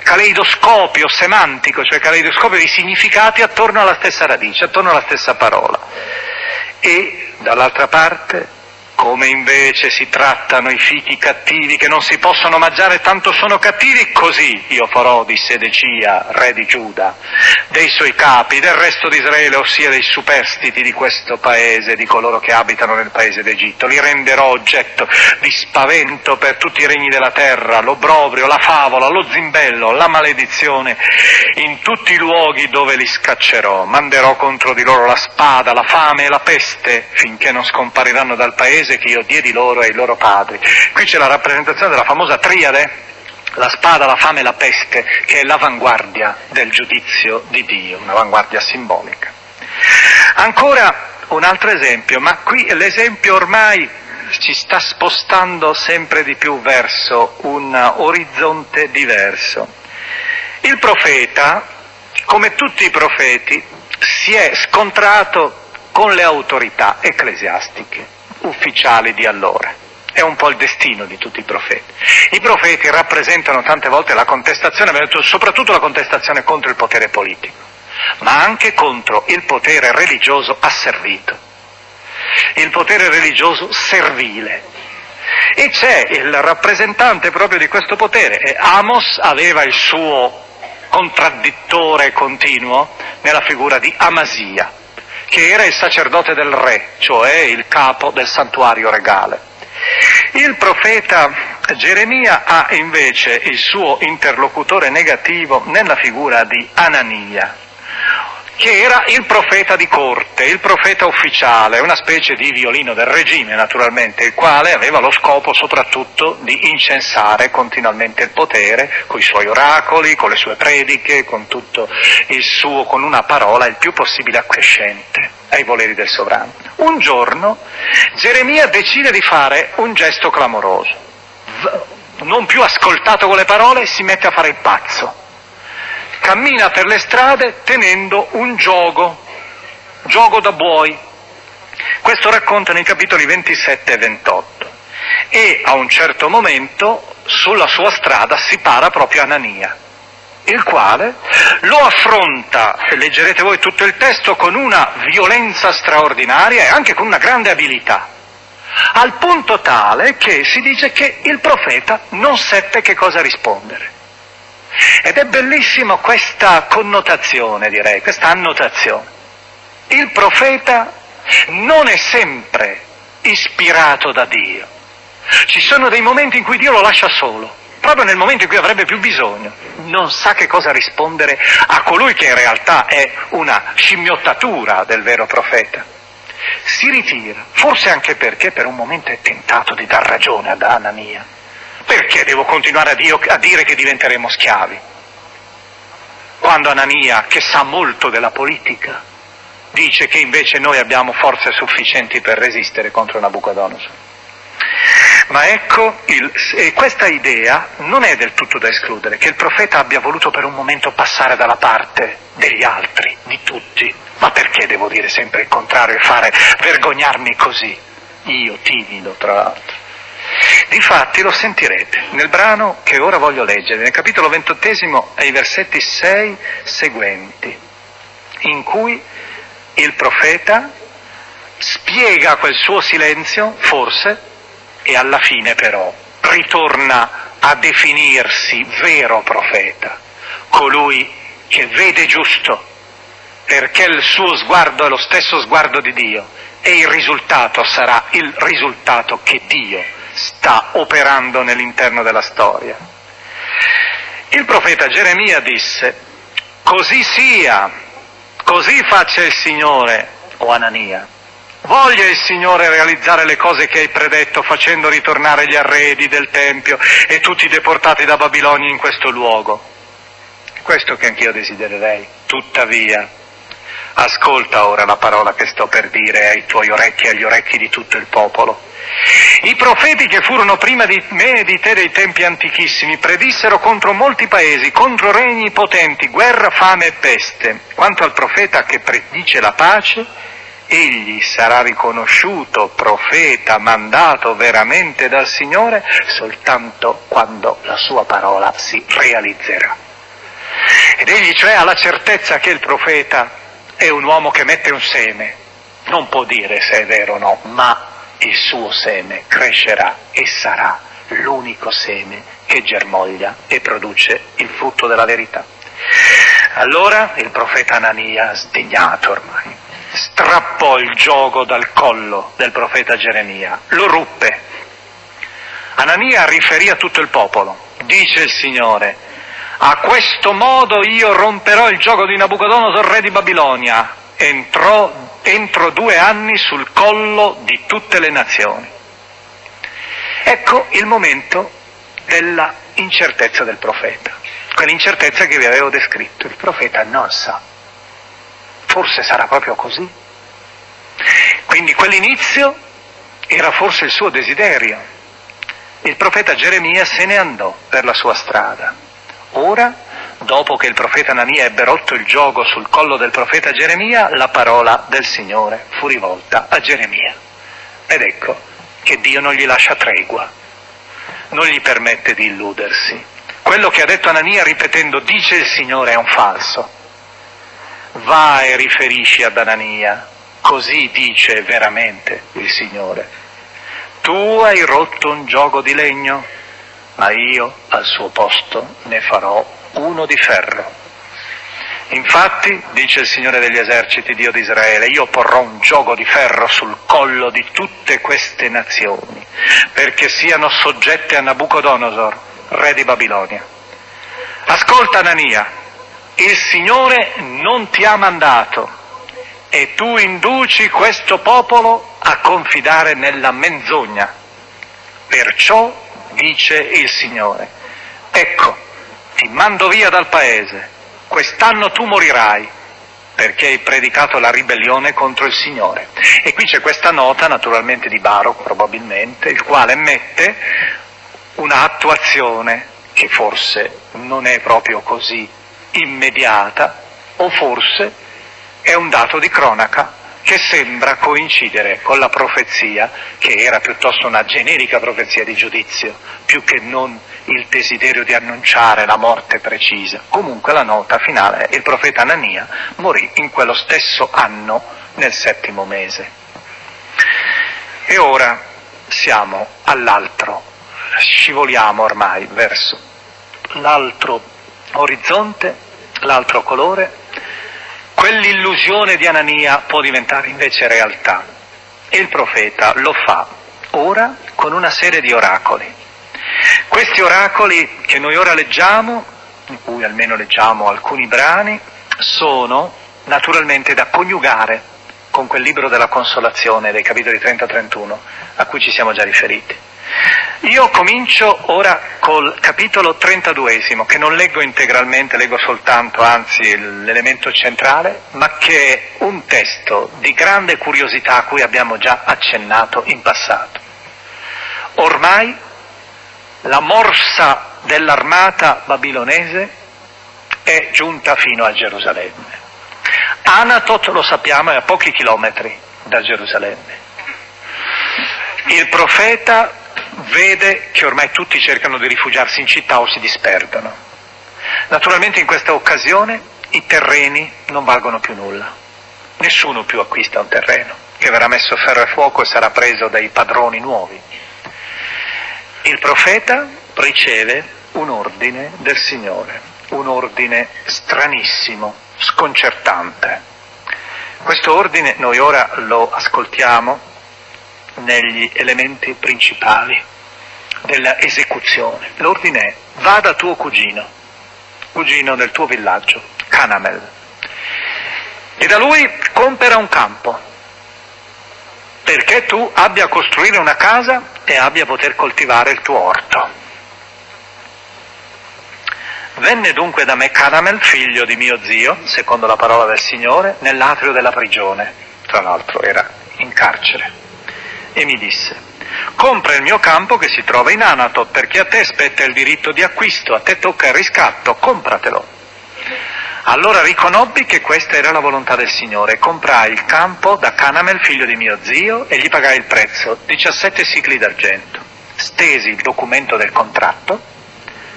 caleidoscopio semantico, cioè caleidoscopio di significati attorno alla stessa radice, attorno alla stessa parola. E dall'altra parte come invece si trattano i fichi cattivi che non si possono mangiare tanto sono cattivi, così io farò di Sedecia, re di Giuda, dei suoi capi, del resto di Israele, ossia dei superstiti di questo paese, di coloro che abitano nel paese d'Egitto. Li renderò oggetto di spavento per tutti i regni della terra, l'obrobrio, la favola, lo zimbello, la maledizione, in tutti i luoghi dove li scaccerò. Manderò contro di loro la spada, la fame e la peste, finché non scompariranno dal paese paese che io diedi loro e ai loro padri. Qui c'è la rappresentazione della famosa triade, la spada, la fame e la peste, che è l'avanguardia del giudizio di Dio, un'avanguardia simbolica. Ancora un altro esempio, ma qui l'esempio ormai ci sta spostando sempre di più verso un orizzonte diverso. Il profeta, come tutti i profeti, si è scontrato con le autorità ecclesiastiche ufficiali di allora. È un po' il destino di tutti i profeti. I profeti rappresentano tante volte la contestazione, soprattutto la contestazione contro il potere politico, ma anche contro il potere religioso asservito, il potere religioso servile. E c'è il rappresentante proprio di questo potere. Amos aveva il suo contraddittore continuo nella figura di Amasia che era il sacerdote del re, cioè il capo del santuario regale. Il profeta Geremia ha invece il suo interlocutore negativo nella figura di Anania, che era il profeta di corte, il profeta ufficiale, una specie di violino del regime naturalmente, il quale aveva lo scopo soprattutto di incensare continuamente il potere, con i suoi oracoli, con le sue prediche, con tutto il suo, con una parola il più possibile accrescente ai voleri del sovrano. Un giorno Geremia decide di fare un gesto clamoroso, non più ascoltato con le parole, si mette a fare il pazzo cammina per le strade tenendo un gioco, gioco da buoi. Questo racconta nei capitoli 27 e 28. E a un certo momento sulla sua strada si para proprio Anania, il quale lo affronta, leggerete voi tutto il testo, con una violenza straordinaria e anche con una grande abilità, al punto tale che si dice che il profeta non seppe che cosa rispondere. Ed è bellissima questa connotazione, direi, questa annotazione. Il profeta non è sempre ispirato da Dio. Ci sono dei momenti in cui Dio lo lascia solo, proprio nel momento in cui avrebbe più bisogno. Non sa che cosa rispondere a colui che in realtà è una scimmiottatura del vero profeta. Si ritira, forse anche perché per un momento è tentato di dar ragione ad Anania perché devo continuare a, Dio, a dire che diventeremo schiavi? Quando Anania, che sa molto della politica, dice che invece noi abbiamo forze sufficienti per resistere contro Nabucodonosor. Ma ecco, il, questa idea non è del tutto da escludere, che il profeta abbia voluto per un momento passare dalla parte degli altri, di tutti. Ma perché devo dire sempre il contrario e fare vergognarmi così? Io, timido, tra l'altro. Difatti lo sentirete nel brano che ora voglio leggere, nel capitolo ventottesimo ai versetti 6 seguenti, in cui il profeta spiega quel suo silenzio, forse, e alla fine però ritorna a definirsi vero profeta, colui che vede giusto, perché il suo sguardo è lo stesso sguardo di Dio e il risultato sarà il risultato che Dio sta operando nell'interno della storia. Il profeta Geremia disse, così sia, così faccia il Signore, o Anania. Voglia il Signore realizzare le cose che hai predetto facendo ritornare gli arredi del Tempio e tutti i deportati da Babilonia in questo luogo. Questo che anch'io desidererei. Tuttavia, ascolta ora la parola che sto per dire ai tuoi orecchi e agli orecchi di tutto il popolo. I profeti che furono prima di me e di te dei tempi antichissimi predissero contro molti paesi, contro regni potenti, guerra, fame e peste. Quanto al profeta che predice la pace, egli sarà riconosciuto profeta mandato veramente dal Signore soltanto quando la sua parola si realizzerà. Ed egli cioè ha la certezza che il profeta è un uomo che mette un seme, non può dire se è vero o no, ma il suo seme crescerà e sarà l'unico seme che germoglia e produce il frutto della verità. Allora il profeta Anania, sdegnato ormai, strappò il gioco dal collo del profeta Geremia, lo ruppe. Anania riferì a tutto il popolo, dice il Signore, a questo modo io romperò il gioco di Nabucodonosor, re di Babilonia, entrò entro due anni sul collo di tutte le nazioni. Ecco il momento della incertezza del profeta, quell'incertezza che vi avevo descritto. Il profeta non sa, forse sarà proprio così. Quindi quell'inizio era forse il suo desiderio. Il profeta Geremia se ne andò per la sua strada. Ora dopo che il profeta Anania ebbe rotto il gioco sul collo del profeta Geremia, la parola del Signore fu rivolta a Geremia. Ed ecco che Dio non gli lascia tregua, non gli permette di illudersi. Quello che ha detto Anania ripetendo dice il Signore è un falso. Va e riferisci ad Anania, così dice veramente il Signore. Tu hai rotto un gioco di legno, ma io al suo posto ne farò uno di ferro. Infatti, dice il Signore degli eserciti, Dio di Israele, io porrò un gioco di ferro sul collo di tutte queste nazioni, perché siano soggette a Nabucodonosor, re di Babilonia. Ascolta Anania, il Signore non ti ha mandato e tu induci questo popolo a confidare nella menzogna. Perciò dice il Signore, ecco, ti mando via dal paese, quest'anno tu morirai perché hai predicato la ribellione contro il Signore. E qui c'è questa nota, naturalmente di Baruch probabilmente, il quale mette un'attuazione che forse non è proprio così immediata, o forse è un dato di cronaca che sembra coincidere con la profezia, che era piuttosto una generica profezia di giudizio, più che non il desiderio di annunciare la morte precisa. Comunque la nota finale è il profeta Anania morì in quello stesso anno, nel settimo mese. E ora siamo all'altro, scivoliamo ormai verso l'altro orizzonte, l'altro colore, quell'illusione di Anania può diventare invece realtà. E il profeta lo fa ora con una serie di oracoli. Questi oracoli che noi ora leggiamo, in cui almeno leggiamo alcuni brani, sono naturalmente da coniugare con quel libro della consolazione dei capitoli 30-31 a cui ci siamo già riferiti. Io comincio ora col capitolo 32, che non leggo integralmente, leggo soltanto, anzi, l'elemento centrale, ma che è un testo di grande curiosità a cui abbiamo già accennato in passato. Ormai la morsa dell'armata babilonese è giunta fino a Gerusalemme. Anatot, lo sappiamo, è a pochi chilometri da Gerusalemme. Il profeta vede che ormai tutti cercano di rifugiarsi in città o si disperdono. Naturalmente in questa occasione i terreni non valgono più nulla. Nessuno più acquista un terreno che verrà messo ferro e fuoco e sarà preso dai padroni nuovi. Il profeta riceve un ordine del Signore, un ordine stranissimo, sconcertante. Questo ordine noi ora lo ascoltiamo negli elementi principali della esecuzione. L'ordine è va da tuo cugino, cugino del tuo villaggio, Canamel, e da lui compera un campo, perché tu abbia a costruire una casa e abbia a poter coltivare il tuo orto. Venne dunque da me Canamel, figlio di mio zio, secondo la parola del Signore, nell'atrio della prigione, tra l'altro era in carcere e mi disse, compra il mio campo che si trova in Anatot perché a te spetta il diritto di acquisto, a te tocca il riscatto, compratelo. Allora riconobbi che questa era la volontà del Signore, comprai il campo da Canamel, figlio di mio zio, e gli pagai il prezzo, 17 sicli d'argento. Stesi il documento del contratto,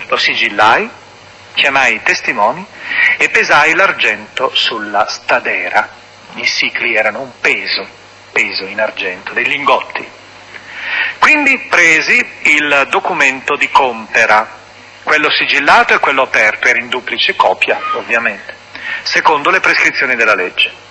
lo sigillai, chiamai i testimoni e pesai l'argento sulla stadera. I sicli erano un peso peso in argento, dei lingotti. Quindi presi il documento di compera, quello sigillato e quello aperto, era in duplice copia ovviamente, secondo le prescrizioni della legge.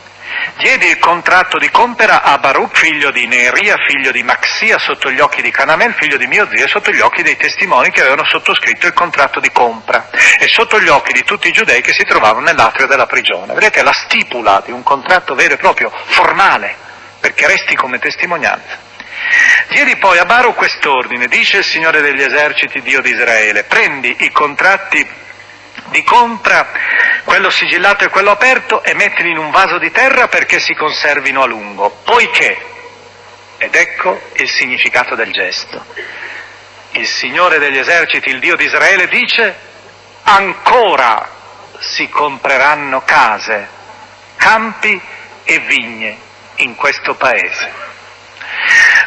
Diedi il contratto di compera a Baruch, figlio di Neria, figlio di Maxia, sotto gli occhi di Canamel, figlio di mio zio, e sotto gli occhi dei testimoni che avevano sottoscritto il contratto di compra, e sotto gli occhi di tutti i giudei che si trovavano nell'atrio della prigione. Vedete, la stipula di un contratto vero e proprio, formale, perché resti come testimonianza. Diedi poi a Baro quest'ordine, dice il Signore degli eserciti, Dio di Israele, prendi i contratti di compra, quello sigillato e quello aperto, e mettili in un vaso di terra perché si conservino a lungo, poiché, ed ecco il significato del gesto, il Signore degli eserciti, il Dio di Israele, dice, ancora si compreranno case, campi e vigne in questo paese.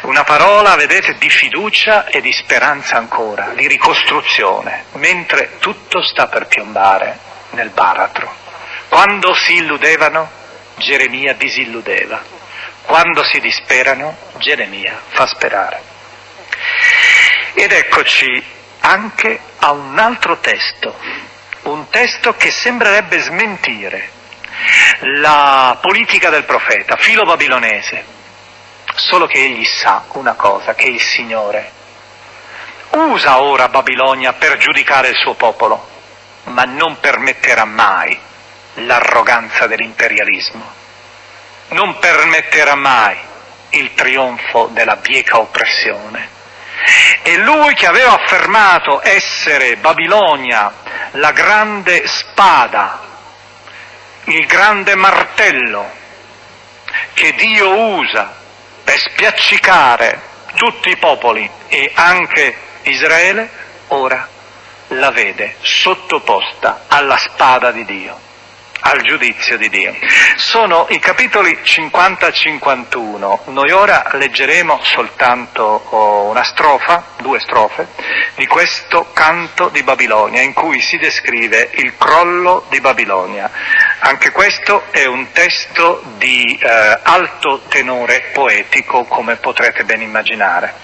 Una parola, vedete, di fiducia e di speranza ancora, di ricostruzione, mentre tutto sta per piombare nel baratro. Quando si illudevano, Geremia disilludeva. Quando si disperano, Geremia fa sperare. Ed eccoci anche a un altro testo, un testo che sembrerebbe smentire la politica del profeta, filo babilonese, solo che egli sa una cosa, che il Signore usa ora Babilonia per giudicare il suo popolo, ma non permetterà mai l'arroganza dell'imperialismo. Non permetterà mai il trionfo della bieca oppressione. E lui che aveva affermato essere Babilonia la grande spada, il grande martello che Dio usa per spiaccicare tutti i popoli e anche Israele, ora la vede sottoposta alla spada di Dio al giudizio di Dio. Sono i capitoli 50-51. Noi ora leggeremo soltanto oh, una strofa, due strofe, di questo canto di Babilonia in cui si descrive il crollo di Babilonia. Anche questo è un testo di eh, alto tenore poetico, come potrete ben immaginare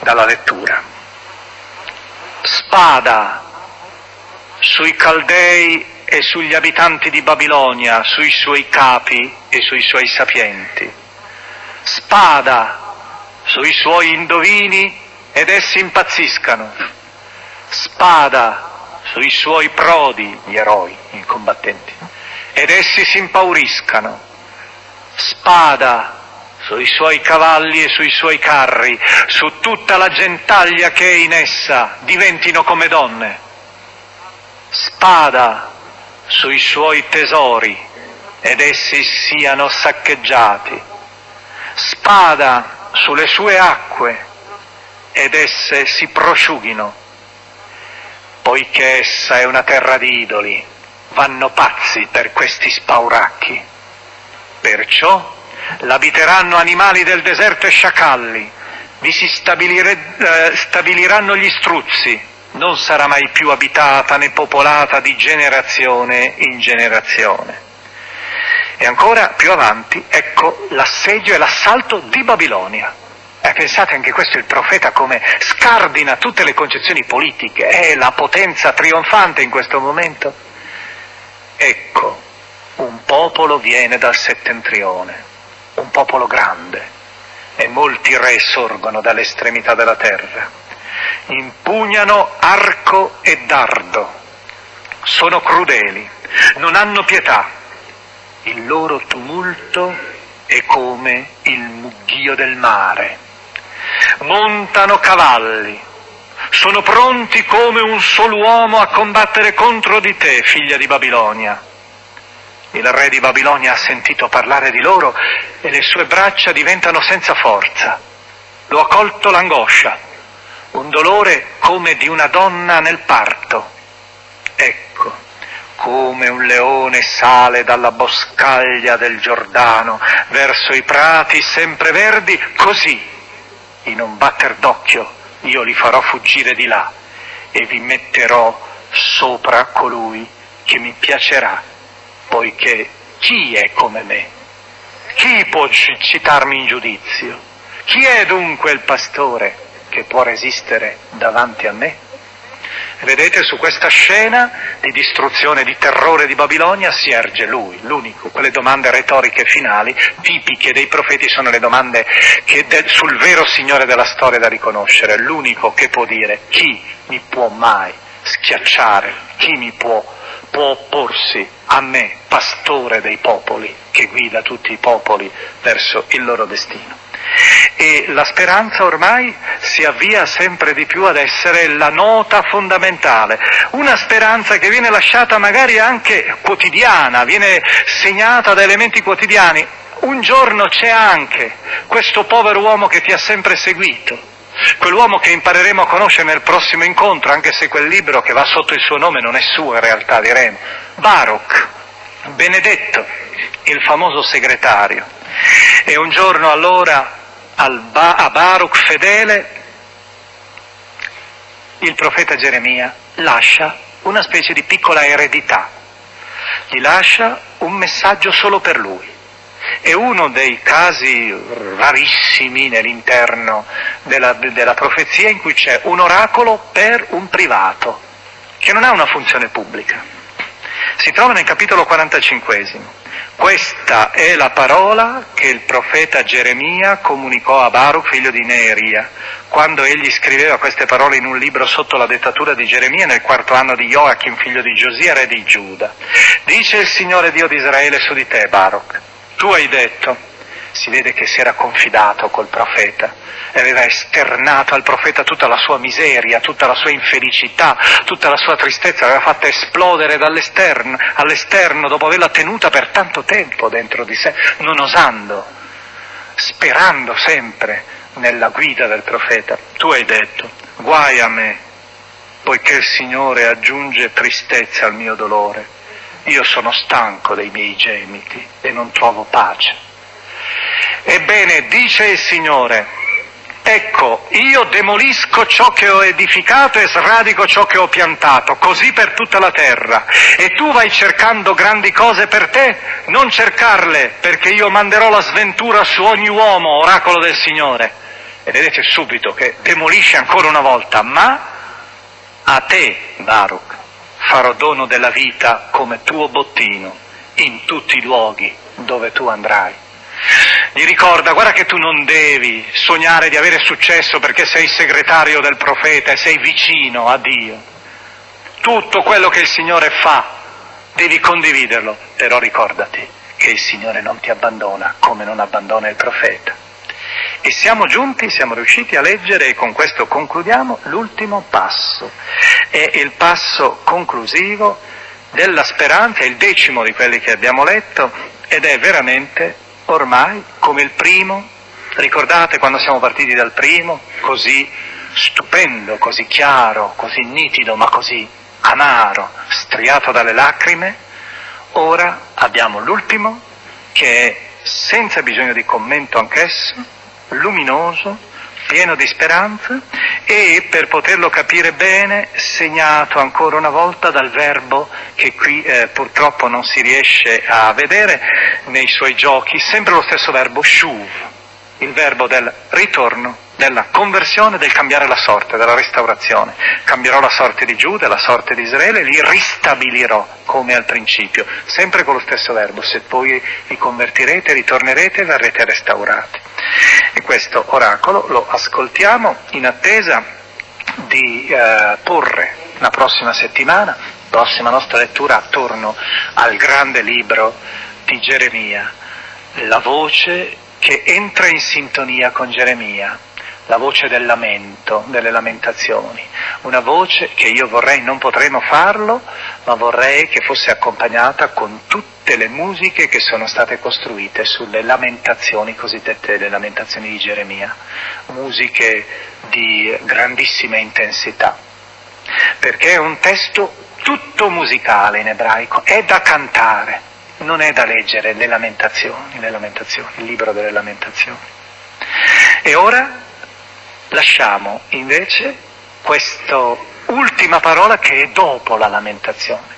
dalla lettura. Spada sui Caldei e sugli abitanti di Babilonia, sui suoi capi e sui suoi sapienti. Spada sui suoi indovini ed essi impazziscano. Spada sui suoi prodi, gli eroi, i combattenti, ed essi si impauriscano. Spada sui suoi cavalli e sui suoi carri, su tutta la gentaglia che è in essa, diventino come donne. Spada sui suoi tesori ed essi siano saccheggiati, spada sulle sue acque ed esse si prosciughino, poiché essa è una terra di idoli, vanno pazzi per questi spauracchi. Perciò l'abiteranno animali del deserto e sciacalli, vi si stabilire, eh, stabiliranno gli struzzi, non sarà mai più abitata né popolata di generazione in generazione. E ancora più avanti, ecco l'assedio e l'assalto di Babilonia. E pensate anche questo il profeta come scardina tutte le concezioni politiche, è la potenza trionfante in questo momento. Ecco, un popolo viene dal settentrione, un popolo grande, e molti re sorgono dall'estremità della terra impugnano arco e dardo, sono crudeli, non hanno pietà, il loro tumulto è come il mugghio del mare, montano cavalli, sono pronti come un solo uomo a combattere contro di te, figlia di Babilonia. Il re di Babilonia ha sentito parlare di loro e le sue braccia diventano senza forza. Lo ha colto l'angoscia un dolore come di una donna nel parto. Ecco, come un leone sale dalla boscaglia del Giordano verso i prati sempre verdi, così, in un batter d'occhio, io li farò fuggire di là e vi metterò sopra colui che mi piacerà, poiché chi è come me? Chi può citarmi in giudizio? Chi è dunque il pastore? Che può resistere davanti a me? Vedete, su questa scena di distruzione, di terrore di Babilonia si erge lui, l'unico. Quelle domande retoriche finali, tipiche dei profeti, sono le domande de, sul vero Signore della storia da riconoscere, l'unico che può dire chi mi può mai schiacciare, chi mi può, può opporsi a me, pastore dei popoli, che guida tutti i popoli verso il loro destino e la speranza ormai si avvia sempre di più ad essere la nota fondamentale, una speranza che viene lasciata magari anche quotidiana, viene segnata da elementi quotidiani. Un giorno c'è anche questo povero uomo che ti ha sempre seguito, quell'uomo che impareremo a conoscere nel prossimo incontro, anche se quel libro che va sotto il suo nome non è suo in realtà, diremo, Baruch, Benedetto, il famoso segretario. E un giorno allora ba- a Baruch fedele, il profeta Geremia lascia una specie di piccola eredità, gli lascia un messaggio solo per lui. È uno dei casi rarissimi nell'interno della, della profezia in cui c'è un oracolo per un privato, che non ha una funzione pubblica. Si trova nel capitolo 45. Questa è la parola che il profeta Geremia comunicò a Baruch, figlio di Neeria, quando egli scriveva queste parole in un libro sotto la dettatura di Geremia nel quarto anno di Joachim, figlio di Giosia, re di Giuda. Dice il Signore Dio di Israele su di te, Baruch, tu hai detto, si vede che si era confidato col profeta e aveva esternato al profeta tutta la sua miseria, tutta la sua infelicità, tutta la sua tristezza, l'aveva fatta esplodere dall'esterno, all'esterno dopo averla tenuta per tanto tempo dentro di sé, non osando, sperando sempre nella guida del profeta. Tu hai detto, guai a me, poiché il Signore aggiunge tristezza al mio dolore. Io sono stanco dei miei gemiti e non trovo pace. Ebbene, dice il Signore, ecco, io demolisco ciò che ho edificato e sradico ciò che ho piantato, così per tutta la terra. E tu vai cercando grandi cose per te, non cercarle, perché io manderò la sventura su ogni uomo, oracolo del Signore. E vedete subito che demolisce ancora una volta, ma a te, Baruch, farò dono della vita come tuo bottino in tutti i luoghi dove tu andrai. Gli ricorda, guarda che tu non devi sognare di avere successo perché sei segretario del profeta e sei vicino a Dio. Tutto quello che il Signore fa devi condividerlo, però ricordati che il Signore non ti abbandona come non abbandona il profeta. E siamo giunti, siamo riusciti a leggere, e con questo concludiamo, l'ultimo passo. È il passo conclusivo della speranza, il decimo di quelli che abbiamo letto, ed è veramente ormai come il primo, ricordate quando siamo partiti dal primo, così stupendo, così chiaro, così nitido, ma così amaro, striato dalle lacrime, ora abbiamo l'ultimo che è senza bisogno di commento anch'esso, luminoso, pieno di speranza e per poterlo capire bene segnato ancora una volta dal verbo che qui eh, purtroppo non si riesce a vedere nei suoi giochi, sempre lo stesso verbo shuv, il verbo del ritorno della conversione, del cambiare la sorte, della restaurazione. Cambierò la sorte di Giuda, la sorte di Israele, li ristabilirò come al principio, sempre con lo stesso verbo. Se poi vi convertirete, ritornerete, verrete restaurati. E questo oracolo lo ascoltiamo in attesa di eh, porre la prossima settimana, prossima nostra lettura, attorno al grande libro di Geremia, la voce che entra in sintonia con Geremia la voce del lamento, delle lamentazioni, una voce che io vorrei, non potremo farlo, ma vorrei che fosse accompagnata con tutte le musiche che sono state costruite sulle lamentazioni cosiddette le lamentazioni di Geremia, musiche di grandissima intensità, perché è un testo tutto musicale in ebraico, è da cantare, non è da leggere le lamentazioni, le lamentazioni, il libro delle lamentazioni. E ora lasciamo invece questa ultima parola che è dopo la lamentazione,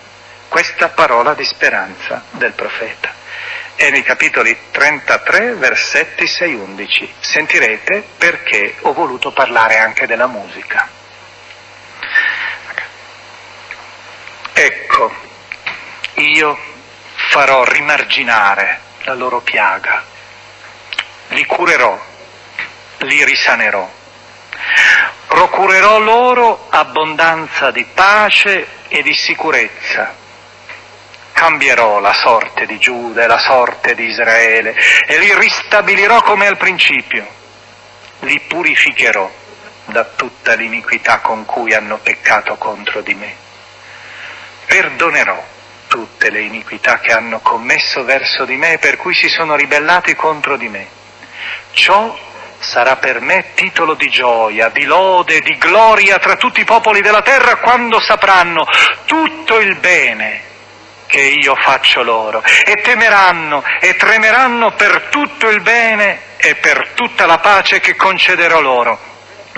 questa parola di speranza del profeta. È nei capitoli 33, versetti 6-11. Sentirete perché ho voluto parlare anche della musica. Ecco, io farò rimarginare la loro piaga, li curerò, li risanerò Procurerò loro abbondanza di pace e di sicurezza. Cambierò la sorte di Giuda e la sorte di Israele e li ristabilirò come al principio. Li purificherò da tutta l'iniquità con cui hanno peccato contro di me. Perdonerò tutte le iniquità che hanno commesso verso di me e per cui si sono ribellati contro di me. Ciò sarà per me titolo di gioia, di lode, di gloria tra tutti i popoli della terra quando sapranno tutto il bene che io faccio loro e temeranno e tremeranno per tutto il bene e per tutta la pace che concederò loro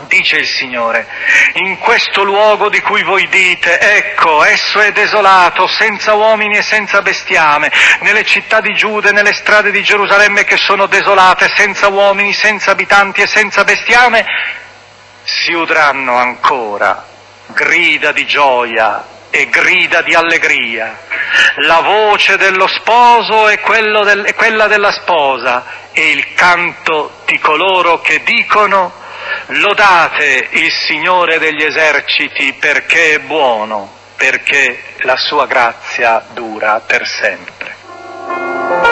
dice il Signore, in questo luogo di cui voi dite, ecco, esso è desolato, senza uomini e senza bestiame, nelle città di Giuda e nelle strade di Gerusalemme che sono desolate, senza uomini, senza abitanti e senza bestiame, si udranno ancora grida di gioia e grida di allegria. la voce dello sposo e, del, e quella della sposa e il canto di coloro che dicono lodate il Signore degli eserciti perché è buono, perché la sua grazia dura per sempre.